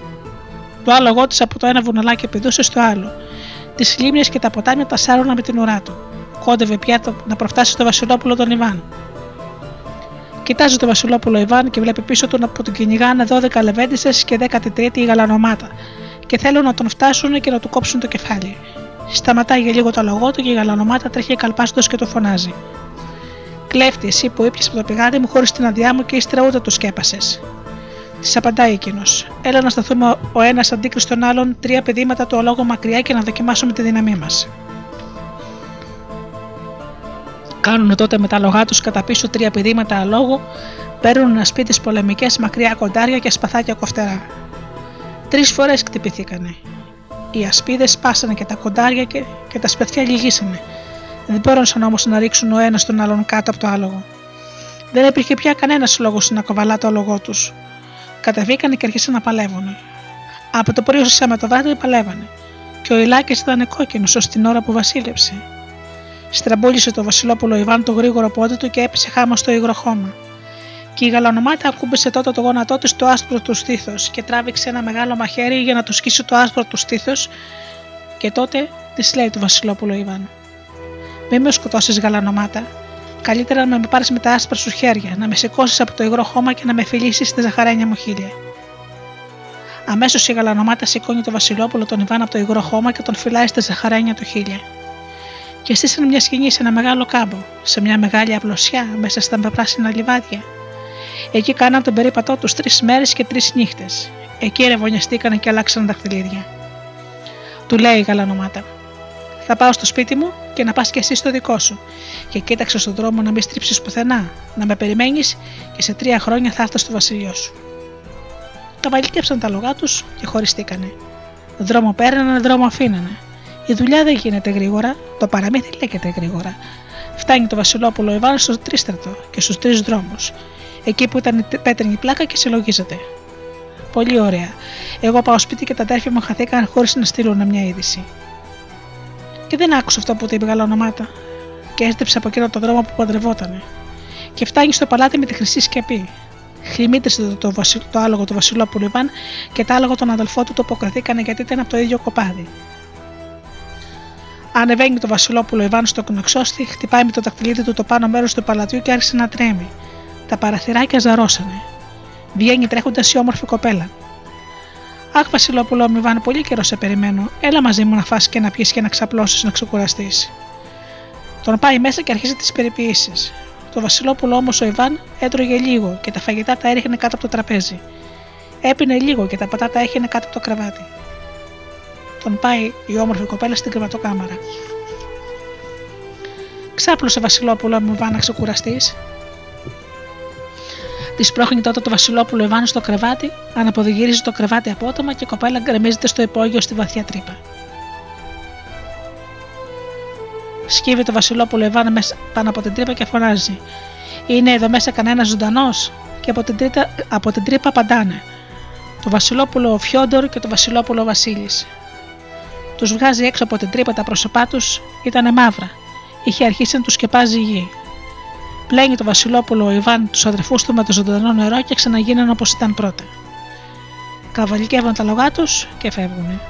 Το άλογο της από το ένα βουναλάκι πηδούσε στο άλλο. Τις λίμνες και τα ποτάμια τα σάρωνα με την ουρά του. Κόντευε πια να προφτάσει το Βασιλόπουλο τον Ιβάν. Κοιτάζει το Βασιλόπουλο Ιβάν και βλέπει πίσω του που τον κυνηγάνε 12 λεβέντισες και 13η η γαλανομάτα και θέλουν να τον φτάσουν και να του κόψουν το κεφάλι. Σταματάει για λίγο το λογό του και η γαλανομάτα τρέχει καλπάζοντα και το φωνάζει. Κλέφτη, εσύ που ήπιες από το πηγάδι μου χωρίς την αδειά μου και ύστερα ούτε το σκέπασες. Της απαντάει εκείνος. Έλα να σταθούμε ο ένας αντίκριστο στον άλλον, τρία παιδίματα του αλόγου μακριά και να δοκιμάσουμε τη δύναμή μας. Κάνουν τότε με τα λογά τους κατά πίσω τρία παιδίματα αλόγου, παίρνουν ένα σπίτι πολεμικές μακριά κοντάρια και σπαθάκια κοφτερά. Τρεις φορές κτυπηθήκανε. Οι ασπίδες σπάσανε και τα κοντάρια και, και τα σπαθιά λυγίσανε. Δεν μπόρεσαν όμως να ρίξουν ο ένας τον άλλον κάτω από το άλογο. Δεν υπήρχε πια κανένας λόγος να κοβαλά το άλογο τους. Κατεβήκανε και αρχίσαν να παλεύουν. Από το πρωί ω με το δάκρυ παλεύανε. Και ο Ιλάκης ήταν κόκκινος ως την ώρα που βασίλεψε. Στραμπούλησε το Βασιλόπουλο Ιβάν το γρήγορο πόδι του και έπεσε χάμο στο υγρό χώμα. Και η γαλανομάτα ακούμπησε τότε το γόνατό της στο άσπρο του στήθος και τράβηξε ένα μεγάλο μαχαίρι για να του σκίσει το άσπρο του στήθος. Και τότε της λέει το Βασιλόπουλο Ιβάν: Μη με σκοτώσεις γαλανομάτα. Καλύτερα να με πάρεις με τα άσπρα σου χέρια, να με σηκώσεις από το υγρό χώμα και να με φιλήσεις στη ζαχαρένια μου χίλια. Αμέσως η γαλανομάτα σηκώνει το Βασιλόπουλο τον Ιβάν από το υγρό χώμα και τον φυλάει στη ζαχαρένια του χίλια. Και στήσανε μια σκηνή σε ένα μεγάλο κάμπο, σε μια μεγάλη απλωσιά μέσα στα πράσινα λιβάδια. Εκεί κάναν τον περίπατό τους τρεις μέρες και τρεις νύχτες. Εκεί ρεβονιαστήκανε και αλλάξαν δαχτυλίδια. Του λέει η γαλανομάτα: Θα πάω στο σπίτι μου και να πας κι εσύ στο δικό σου. Και κοίταξε στον δρόμο να μην στρίψεις πουθενά, να με περιμένεις και σε τρία χρόνια θα έρθω στο βασιλιό σου. Καβαλίκεψαν τα λογά τους και χωριστήκανε. Δρόμο παίρνανε, δρόμο αφήνανε. Η δουλειά δεν γίνεται γρήγορα, το παραμύθι λέγεται γρήγορα. Φτάνει το Βασιλόπουλο Ιβάν στο τρίστρατο και στους τρεις δρόμους εκεί που ήταν η πέτρινη πλάκα και συλλογίζεται. Πολύ ωραία. Εγώ πάω σπίτι και τα αδέρφια μου χαθήκαν χωρίς να στείλουν μια είδηση. Και δεν άκουσα αυτό που είπε η ονομάτα, και έστρεψε από εκείνο το δρόμο που παντρευότανε. Και φτάνει στο παλάτι με τη χρυσή σκεπή. Χλιμίτρισε το, το, το, το άλογο του Βασιλόπουλου Ιβάν και τα άλογο των αδελφών του το αποκριθήκανε γιατί ήταν από το ίδιο κοπάδι. Ανεβαίνει το Βασιλόπουλο Ιβάν στο κνεξόστη, χτυπάει με το δακτυλίδι του το πάνω μέρος του παλατιού και άρχισε να τρέμει. Τα παραθυράκια ζαρώσανε. Βγαίνει τρέχοντας η όμορφη κοπέλα. Αχ, Βασιλόπουλο, μη βάνε πολύ καιρό σε περιμένω. Έλα μαζί μου να φας και να πιεις και να ξαπλώσεις να ξεκουραστείς. Τον πάει μέσα και αρχίζει τις περιποιήσεις. Το Βασιλόπουλο όμως ο Ιβάν έτρωγε λίγο και τα φαγητά τα έριχνε κάτω από το τραπέζι. Έπινε λίγο και τα πατάτα έχαινε κάτω από το κρεβάτι. Τον πάει η όμορφη κοπέλα στην κρεβατοκάμαρα. Ξάπλωσε Βασιλόπουλο μου Ιβάν να ξεκουραστείς, Της πρόχνει τότε το Βασιλόπουλο Ιβάν στο κρεβάτι, αναποδηγύριζε το κρεβάτι απότομα και η κοπέλα γκρεμίζεται στο υπόγειο στη βαθιά τρύπα. Σκύβει το Βασιλόπουλο Ιβάν μέσα πάνω από την τρύπα και φωνάζει: Είναι εδώ μέσα κανένας ζωντανός, και από την, τρίτα, από την τρύπα απαντάνε. το Βασιλόπουλο Φιόντορ και το Βασιλόπουλο Βασίλης. Τους βγάζει έξω από την τρύπα τα πρόσωπά τους, ήταν μαύρα. Είχε αρχίσει να τους σκεπάζει η γη. Πλένει το Βασιλόπουλο ο Ιβάν τους αδερφούς του με το ζωντανό νερό και ξαναγίναν όπως ήταν πρώτα. Καβαλικεύαν τα λογά τους και φεύγουν.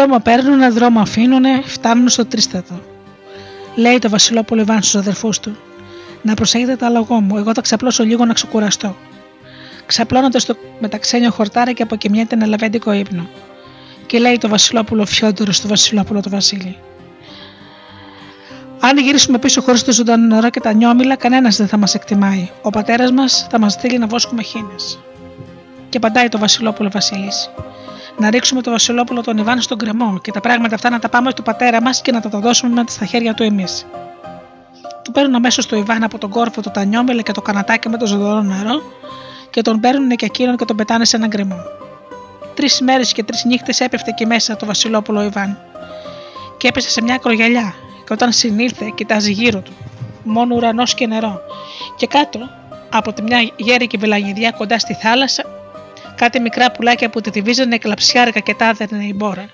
Δρόμο παίρνουν, δρόμο αφήνουν, φτάνουν στο τρίστατο. Λέει το Βασιλόπουλο Ιβάν στους αδερφούς του: Να προσέχετε τα λόγω μου, εγώ θα ξαπλώσω λίγο να ξεκουραστώ. Ξαπλώνονται στο μεταξένιο χορτάρι και αποκοιμιέται ένα λαβέντικο ύπνο. Και λέει το Βασιλόπουλο Φιόντορος στο Βασιλόπουλο το Βασίλη. Αν γυρίσουμε πίσω χωρίς το ζωντανό νερό και τα νιόμιλα, κανένας δεν θα μας εκτιμάει. Ο πατέρας μας θα μας στείλει να βόσκουμε χίνε. Και παντάει το Βασιλόπουλο Βασίλης να ρίξουμε το Βασιλόπουλο τον Ιβάν στον κρεμό και τα πράγματα αυτά να τα πάμε στον πατέρα μας και να τα, τα δώσουμε με στα χέρια του εμείς. Του παίρνουν αμέσως το Ιβάν από τον κόρφο του τα νιόμελα και το κανατάκι με το ζωντανό νερό και τον παίρνουν και εκείνον και τον πετάνε σε έναν κρεμό. Τρεις μέρες και τρεις νύχτες έπεφτε εκεί μέσα το Βασιλόπουλο Ιβάν και έπεσε σε μια ακρογιαλιά και όταν συνήλθε κοιτάζει γύρω του. Μόνο ουρανός και νερό. Και κάτω από τη μια γέρικη βελανιδιά κοντά στη θάλασσα κάτι μικρά πουλάκια που τη βίζανε κλαψιάρικα και τα έδερνε η μπόρα.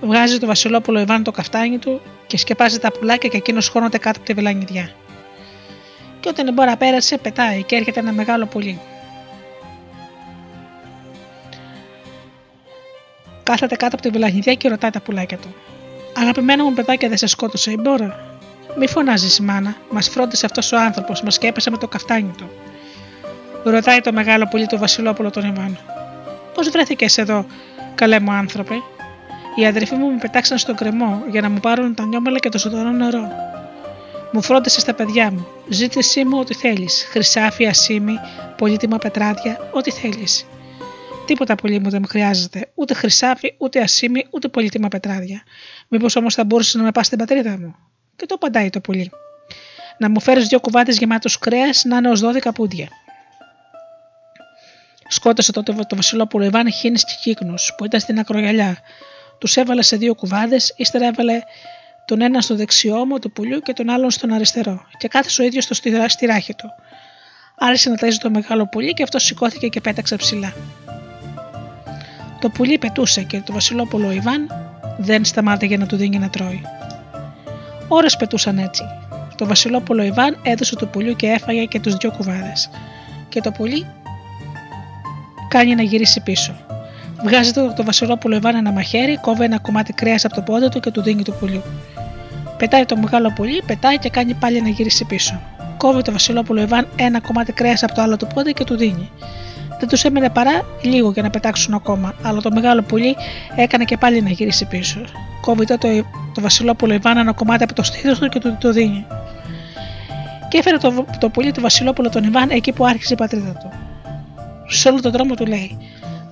Βγάζει το Βασιλόπουλο Ιβάν το καφτάνι του και σκεπάζει τα πουλάκια και εκείνος χώνεται κάτω από τη βελανιδιά. Και όταν η μπόρα πέρασε, πετάει και έρχεται ένα μεγάλο πουλί. Κάθεται κάτω από τη βελανιδιά και ρωτάει τα πουλάκια του. Αγαπημένο μου παιδάκια, δεν σε σκότωσε η μπόρα. Μη φωνάζεις, μάνα, μας φρόντισε αυτός ο άνθρωπος, μας σκέπασε με το καφτάνι του. Ρωτάει το μεγάλο πουλί του Βασιλόπουλο τον Ιβάν. Πώς βρέθηκες εδώ, καλέ μου άνθρωπε; Οι αδερφοί μου με πετάξαν στον κρεμό για να μου πάρουν τα νιώμελα και το ζωντανό νερό. Μου φρόντισες στα παιδιά μου. Ζήτησή μου ό,τι θέλεις. Χρυσάφι, ασίμι, πολύτιμα πετράδια, ό,τι θέλεις. Τίποτα πολύ μου δεν μου χρειάζεται. Ούτε χρυσάφι, ούτε ασίμι, ούτε πολύτιμα πετράδια. Μήπως όμως θα μπορούσε να με πας στην πατρίδα μου; Και το απαντάει το πουλί. Να μου φέρεις δύο κουβάτε γεμάτου κρέας να είναι ως 12 πούντια. Σκότωσε τότε το Βασιλόπουλο Ιβάν Χίνης και Κύκνου που ήταν στην ακρογιαλιά. Τους έβαλε σε δύο κουβάδες, ύστερα έβαλε τον ένα στο δεξιό μου του πουλιού και τον άλλον στον αριστερό, και κάθεσε ο ίδιος στο στηράχη του. Άρχισε να ταζει το μεγάλο πουλί και αυτό σηκώθηκε και πέταξε ψηλά. Το πουλί πετούσε και το Βασιλόπουλο Ιβάν δεν σταμάτησε να του δίνει να τρώει. Ώρες πετούσαν έτσι. Το Βασιλόπουλο Ιβάν έδωσε το πουλιού και έφαγε και τους δυο κουβάδες. Και το πουλί κάνει να γυρίσει πίσω. Βγάζει το, το Βασιλόπουλο Ιβάν ένα μαχαίρι, κόβει ένα κομμάτι κρέας από το πόδι του και του δίνει το πουλί. Πετάει το μεγάλο πουλί, πετάει και κάνει πάλι να γυρίσει πίσω. Κόβει το Βασιλόπουλο Ιβάν ένα κομμάτι κρέας από το άλλο του πόδι και του δίνει. Δεν τους έμενε παρά λίγο για να πετάξουν ακόμα, αλλά το μεγάλο πουλί έκανε και πάλι να γυρίσει πίσω. Κόβει τότε το Βασιλόπουλο Ιβάν ένα κομμάτι από το στήθος του και του το δίνει. Και έφερε το, το πουλί του Βασιλόπουλο τον Ιβάν εκεί που άρχισε η πατρίδα του σε όλο τον δρόμο του λέει: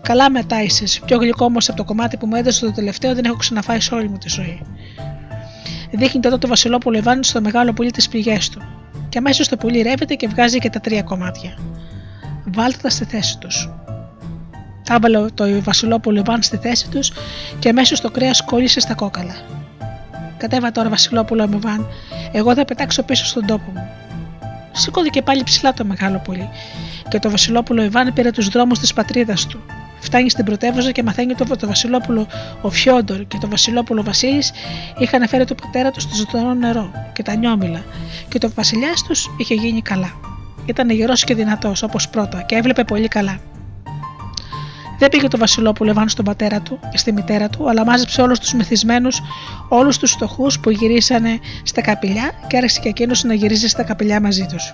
Καλά μετά είσαι, πιο γλυκό όμως από το κομμάτι που μου έδωσε το τελευταίο δεν έχω ξαναφάει σε όλη μου τη ζωή. Δείχνει τότε το Βασιλόπουλο Ιβάν στο μεγάλο πουλί τις πληγές του. Και αμέσως το πουλί ρεύεται και βγάζει και τα τρία κομμάτια. Βάλτε τα στη θέση τους. Άβαλε το Βασιλόπουλο Ιβάν στη θέση τους και αμέσως το κρέας κόλλησε στα κόκαλα. Κατέβα τώρα, Βασιλόπουλο Ιβάν, εγώ θα πετάξω πίσω στον τόπο μου. Σηκώθηκε πάλι ψηλά το μεγάλο πουλί και το Βασιλόπουλο Ιβάν πήρε τους δρόμους της πατρίδας του. Φτάνει στην πρωτεύουσα και μαθαίνει ότι το Βασιλόπουλο ο Φιόντορ και το Βασιλόπουλο Βασίλης είχαν φέρει το πατέρα τους στο ζωντανό νερό και τα νιόμιλα και το βασιλιάς τους είχε γίνει καλά. Ήταν γερός και δυνατός όπως πρώτα και έβλεπε πολύ καλά. Δεν πήγε το Βασιλόπουλο Ιβάν στον πατέρα του και στη μητέρα του, αλλά μάζεψε όλους τους μεθυσμένους, όλους τους φτωχούς που γυρίσανε στα καπηλιά και άρχισε και εκείνος να γυρίζει στα καπηλιά μαζί τους.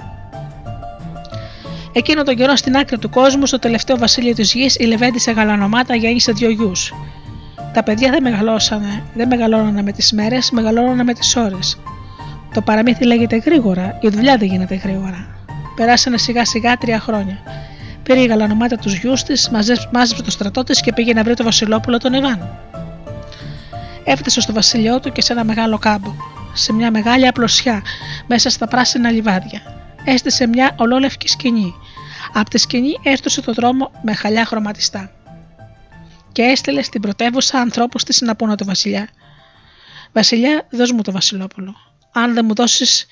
Εκείνο τον καιρό στην άκρη του κόσμου, στο τελευταίο βασίλειο της γης, η Λεβέντισα Γαλανομάτα γέννησε δύο γιους. Τα παιδιά δεν μεγαλώσανε, δεν μεγαλώνανε με τις μέρες, μεγαλώνανε με τις ώρες. Το παραμύθι λέγεται γρήγορα, η δουλειά δεν γίνεται γρήγορα. Περάσανε σιγά σιγά τρία χρόνια. Πήρε η γαλανομάτα τους γιους της, μάζεψε το στρατό της και πήγε να βρει το Βασιλόπουλο τον Ιβάν. Έφτασε στο βασίλειό του και σε ένα μεγάλο κάμπο, σε μια μεγάλη απλωσιά, μέσα στα πράσινα λιβάδια. Έστησε μια ολόλευκη σκηνή. Από τη σκηνή έστωσε το δρόμο με χαλιά χρωματιστά. Και έστειλε στην πρωτεύουσα ανθρώπους της να πούνε το Βασιλιά. Βασιλιά, δώσ' μου το Βασιλόπουλο. Αν δεν μου δώσεις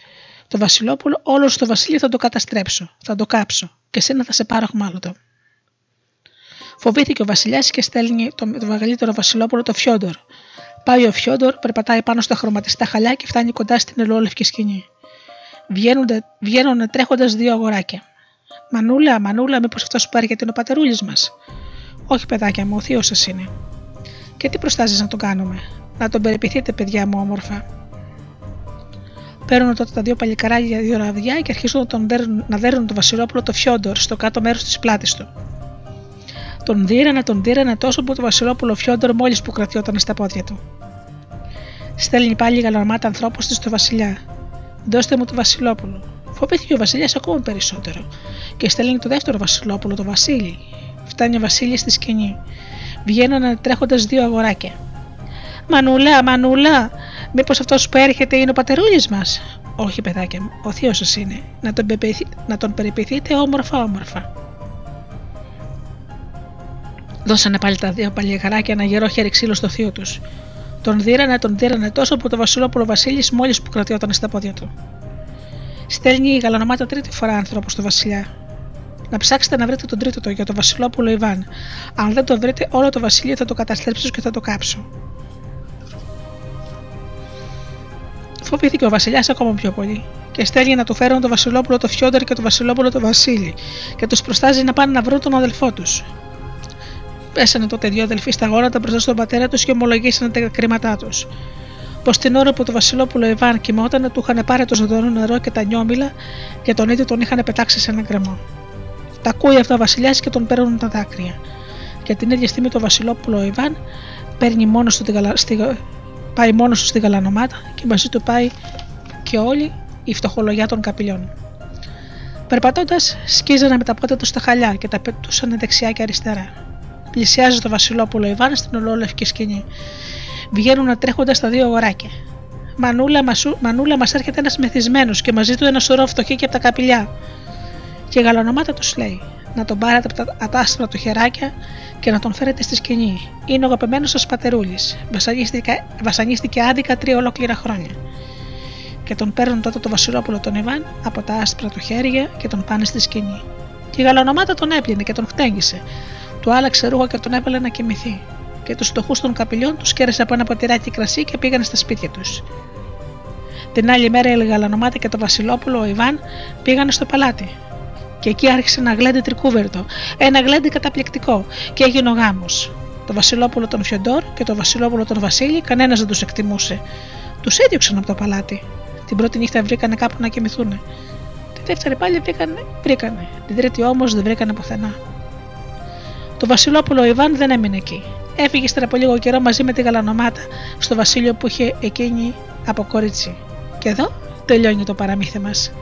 το Βασιλόπουλο, όλος στο Βασίλειο θα το καταστρέψω, θα το κάψω και σένα θα σε πάρω χμάλωτο. Φοβήθηκε ο Βασιλιάς και στέλνει το, το μεγαλύτερο Βασιλόπουλο, το Φιόντορ. Πάει ο Φιόντορ, περπατάει πάνω στα χρωματιστά χαλιά και φτάνει κοντά στην ελαιόλευκη σκηνή. Βγαίνουν τρέχοντας δύο αγοράκια. Μανούλα, Μανούλα, μήπως αυτός σου πάρει γιατί είναι ο πατερούλης μας; Όχι, παιδάκια μου, ο θείος σας είναι. Και τι προστάζεις να τον κάνουμε; Να τον περιποιηθείτε, παιδιά μου, όμορφα. Παίρνουν τότε τα δύο παλικαράγια δύο ραβδιά και αρχίζουν να, τον δέρουν, να δέρνουν τον Βασιλόπουλο το Φιόντορ στο κάτω μέρος της πλάτης του. Τον δίρανε, τον δίρανε τόσο που το Βασιλόπουλο Φιόντορ μόλις που κρατιόταν στα πόδια του. Στέλνει πάλι η γαλαρμάτα ανθρώπους της στο Βασιλιά. Δώστε μου το Βασιλόπουλο. Φοβήθηκε ο Βασιλιάς ακόμα περισσότερο και στέλνει το δεύτερο Βασιλόπουλο, το Βασίλη. Φτάνει ο Βασίλης στη σκηνή. Βγαίνουν τρέχοντας δύο αγοράκια. Μανούλα, Μανούλα, μήπως αυτός που έρχεται είναι ο πατερούλης μας; Όχι, παιδάκια μου, ο θείο σας είναι. Να τον, να τον περιποιηθείτε όμορφα-όμορφα. Δώσανε πάλι τα δύο παλιεγαράκια ένα γερό χέρι ξύλο στο θείο τους. Τον δίρανε, τον δίρανε τόσο που το Βασιλόπουλο Βασίλης μόλις που κρατιόταν στα πόδια του. Στέλνει η γαλανομάτα τρίτη φορά άνθρωπο στο Βασιλιά. Να ψάξετε να βρείτε τον τρίτο το για το Βασιλόπουλο Ιβάν. Αν δεν το βρείτε, όλο το Βασίλειο θα το καταστρέψω και θα το κάψω. Φοβήθηκε ο Βασιλιάς ακόμα πιο πολύ και στέλνει να του φέρουν το Βασιλόπουλο το Φιόντερ και το Βασιλόπουλο το Βασίλη και τους προστάζει να πάνε να βρουν τον αδελφό τους. Πέσανε τότε δύο αδελφοί στα γόνατα μπροστά στον πατέρα τους και ομολογήσανε τα κρίματά τους. Πως την ώρα που το Βασιλόπουλο Ιβάν κοιμόταν, του είχαν πάρει το ζωντανό νερό και τα νιόμιλα και τον ίδιο τον είχαν πετάξει σε ένα γκρεμό. Τα ακούει αυτά ο Βασιλιάς και τον παίρνουν τα δάκρυα. Και την ίδια στιγμή το Βασιλόπουλο Ιβάν παίρνει μόνος του στη... πάει μόνος του στη γαλανομάτα και μαζί του πάει και όλη η φτωχολογιά των καπηλιών. Περπατώντας, σκίζανε με τα πόδια τους στα χαλιά και τα πετούσαν δεξιά και αριστερά. Πλησιάζει το Βασιλόπουλο Ιβάν στην ολόλευκη σκηνή. Βγαίνουν τρέχοντας τα δύο αγοράκια. Μανούλα, μασού, μανούλα μας έρχεται ένας μεθυσμένος και μαζί του ένα σωρό φτωχοί και από τα καπηλιά. Και η γαλανομάτα τους λέει: Να τον πάρετε από τα ατάστρα του χεράκια και να τον φέρετε στη σκηνή. Είναι ο αγαπημένο σα πατερούλης. Βασανίστηκε, βασανίστηκε άδικα τρία ολόκληρα χρόνια. Και τον παίρνουν τότε το Βασιλόπουλο τον Ιβάν από τα άσπρα του χέρια και τον πάνε στη σκηνή. Και η γαλανομάτα τον έπλυνε και τον χτένγησε του άλλαξε ρούχα και τον έβαλε να κοιμηθεί. Και τους φτωχούς των καπηλιών τους κέρδισε από ένα ποτηράκι κρασί και πήγαν στα σπίτια τους. Την άλλη μέρα η Γαλανομάτη και το Βασιλόπουλο, ο Ιβάν, πήγαν στο παλάτι. Και εκεί άρχισε ένα γλέντι τρικούβερτο, ένα γλέντι καταπληκτικό, και έγινε ο γάμος. Το Βασιλόπουλο τον Φιοντόρ και το Βασιλόπουλο τον Βασίλη, κανένας δεν τους εκτιμούσε. Τους έδιωξαν από το παλάτι. Την πρώτη νύχτα βρήκανε κάπου να κοιμηθούν. Τη δεύτερη πάλι βρήκανε, βρήκανε. Την τρίτη όμως δεν βρήκανε πουθενά. Το Βασιλόπουλο Ιβάν δεν έμεινε εκεί. Έφυγε ύστερα από λίγο καιρό μαζί με τη γαλανομάτα στο βασίλειο που είχε εκείνη από κορίτσι. Και εδώ τελειώνει το παραμύθι μας.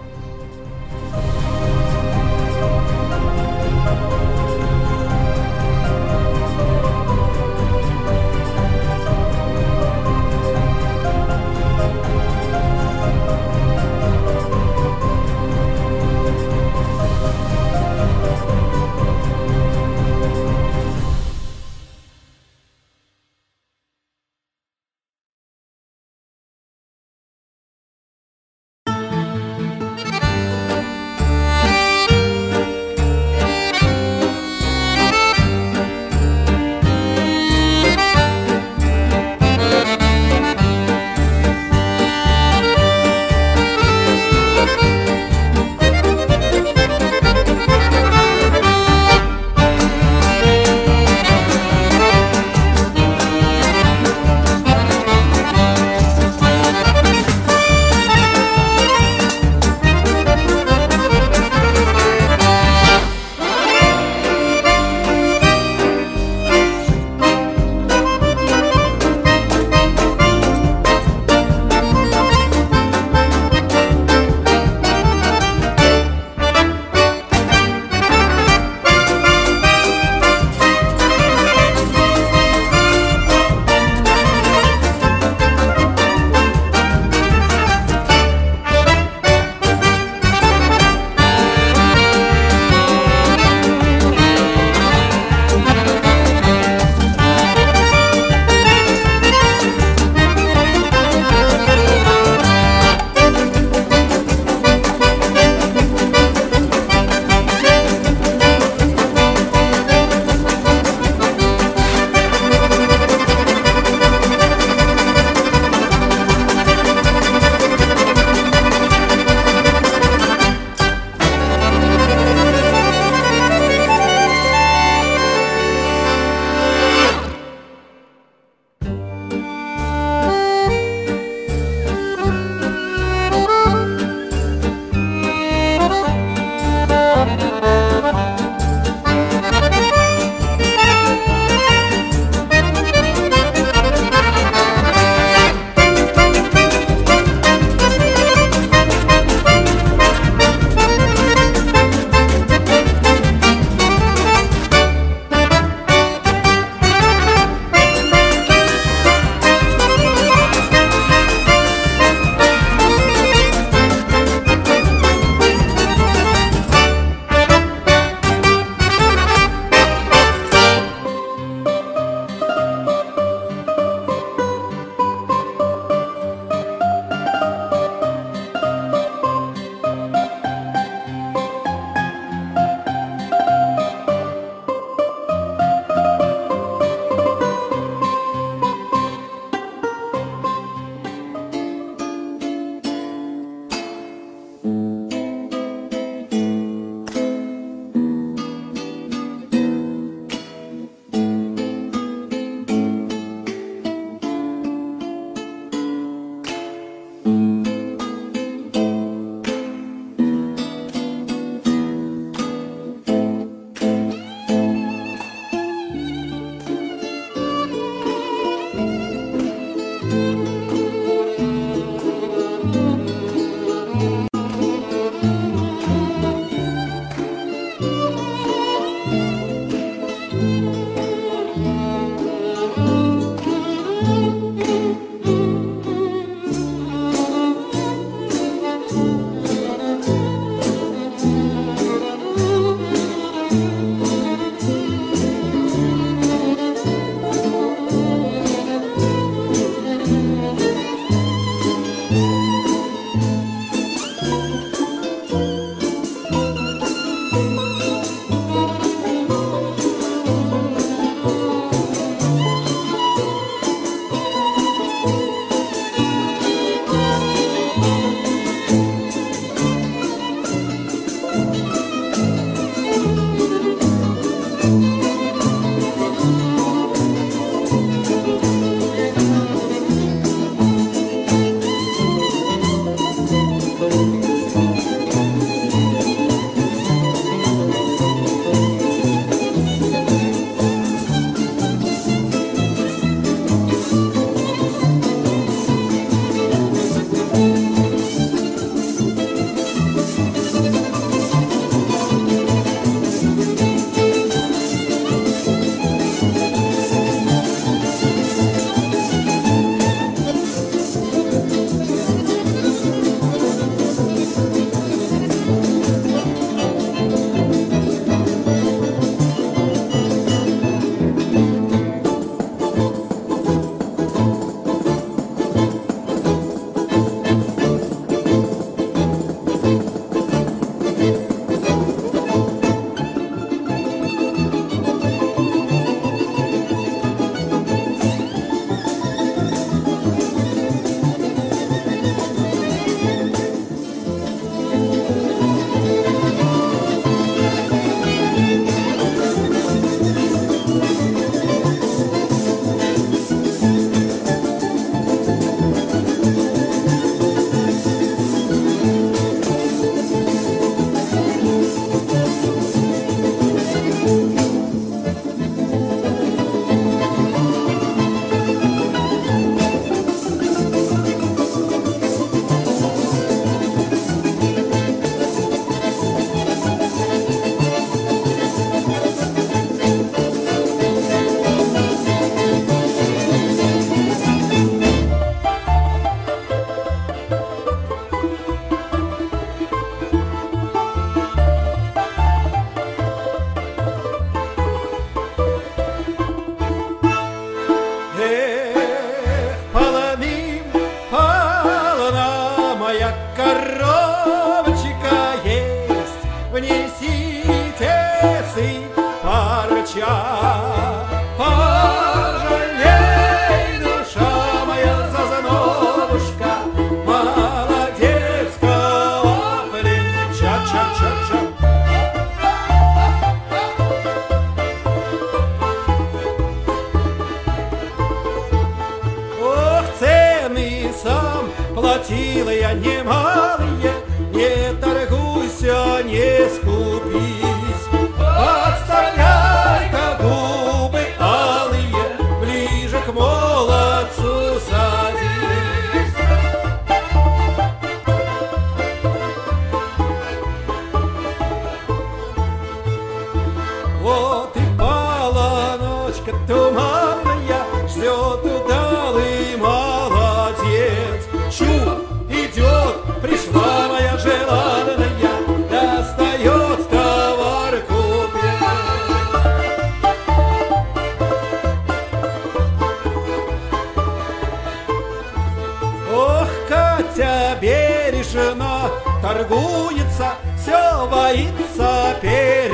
тетя Бережно торгуется, все боится перед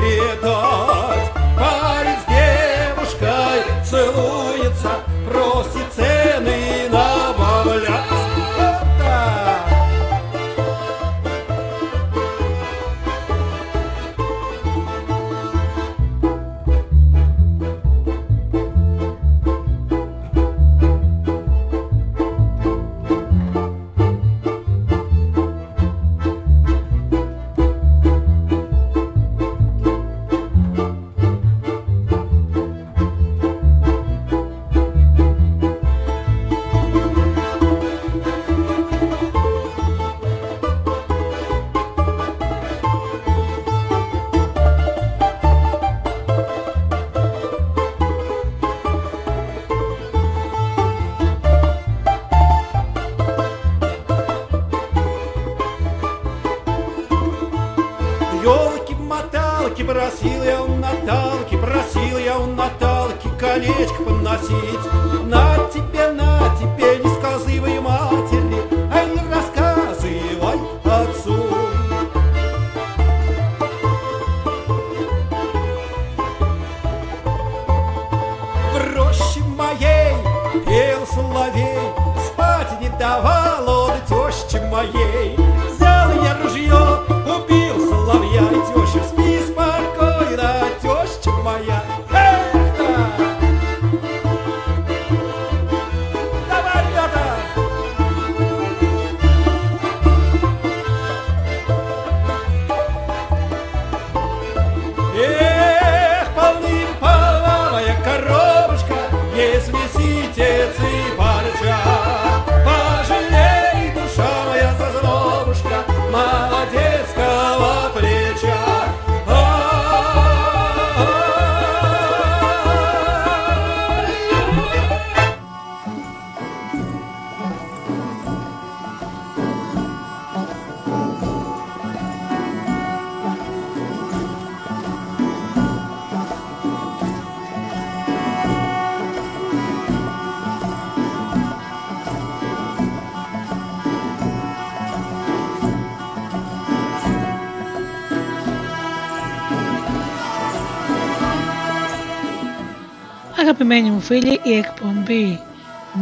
Αγαπημένοι μου φίλοι, η εκπομπή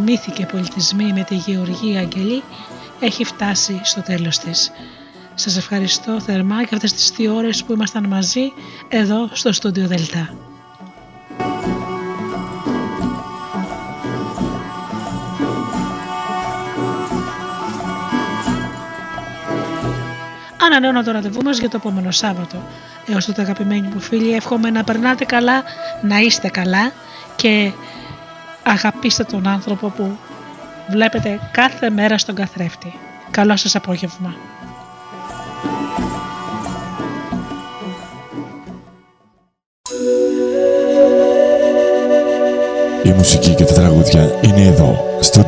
Μύθοι και Πολιτισμοί με τη Γεωργία Αγγελή έχει φτάσει στο τέλος της. Σας ευχαριστώ θερμά για αυτές τις δύο ώρες που ήμασταν μαζί εδώ στο στούντιο Δελτά. Ανανεώνω το ραντεβού μας για το επόμενο Σάββατο. Έως τότε αγαπημένοι μου φίλοι, εύχομαι να περνάτε καλά, να είστε καλά και αγαπήστε τον άνθρωπο που βλέπετε κάθε μέρα στον καθρέφτη. Καλό σας απόγευμα. Η μουσική και τα τραγούδια είναι εδώ στο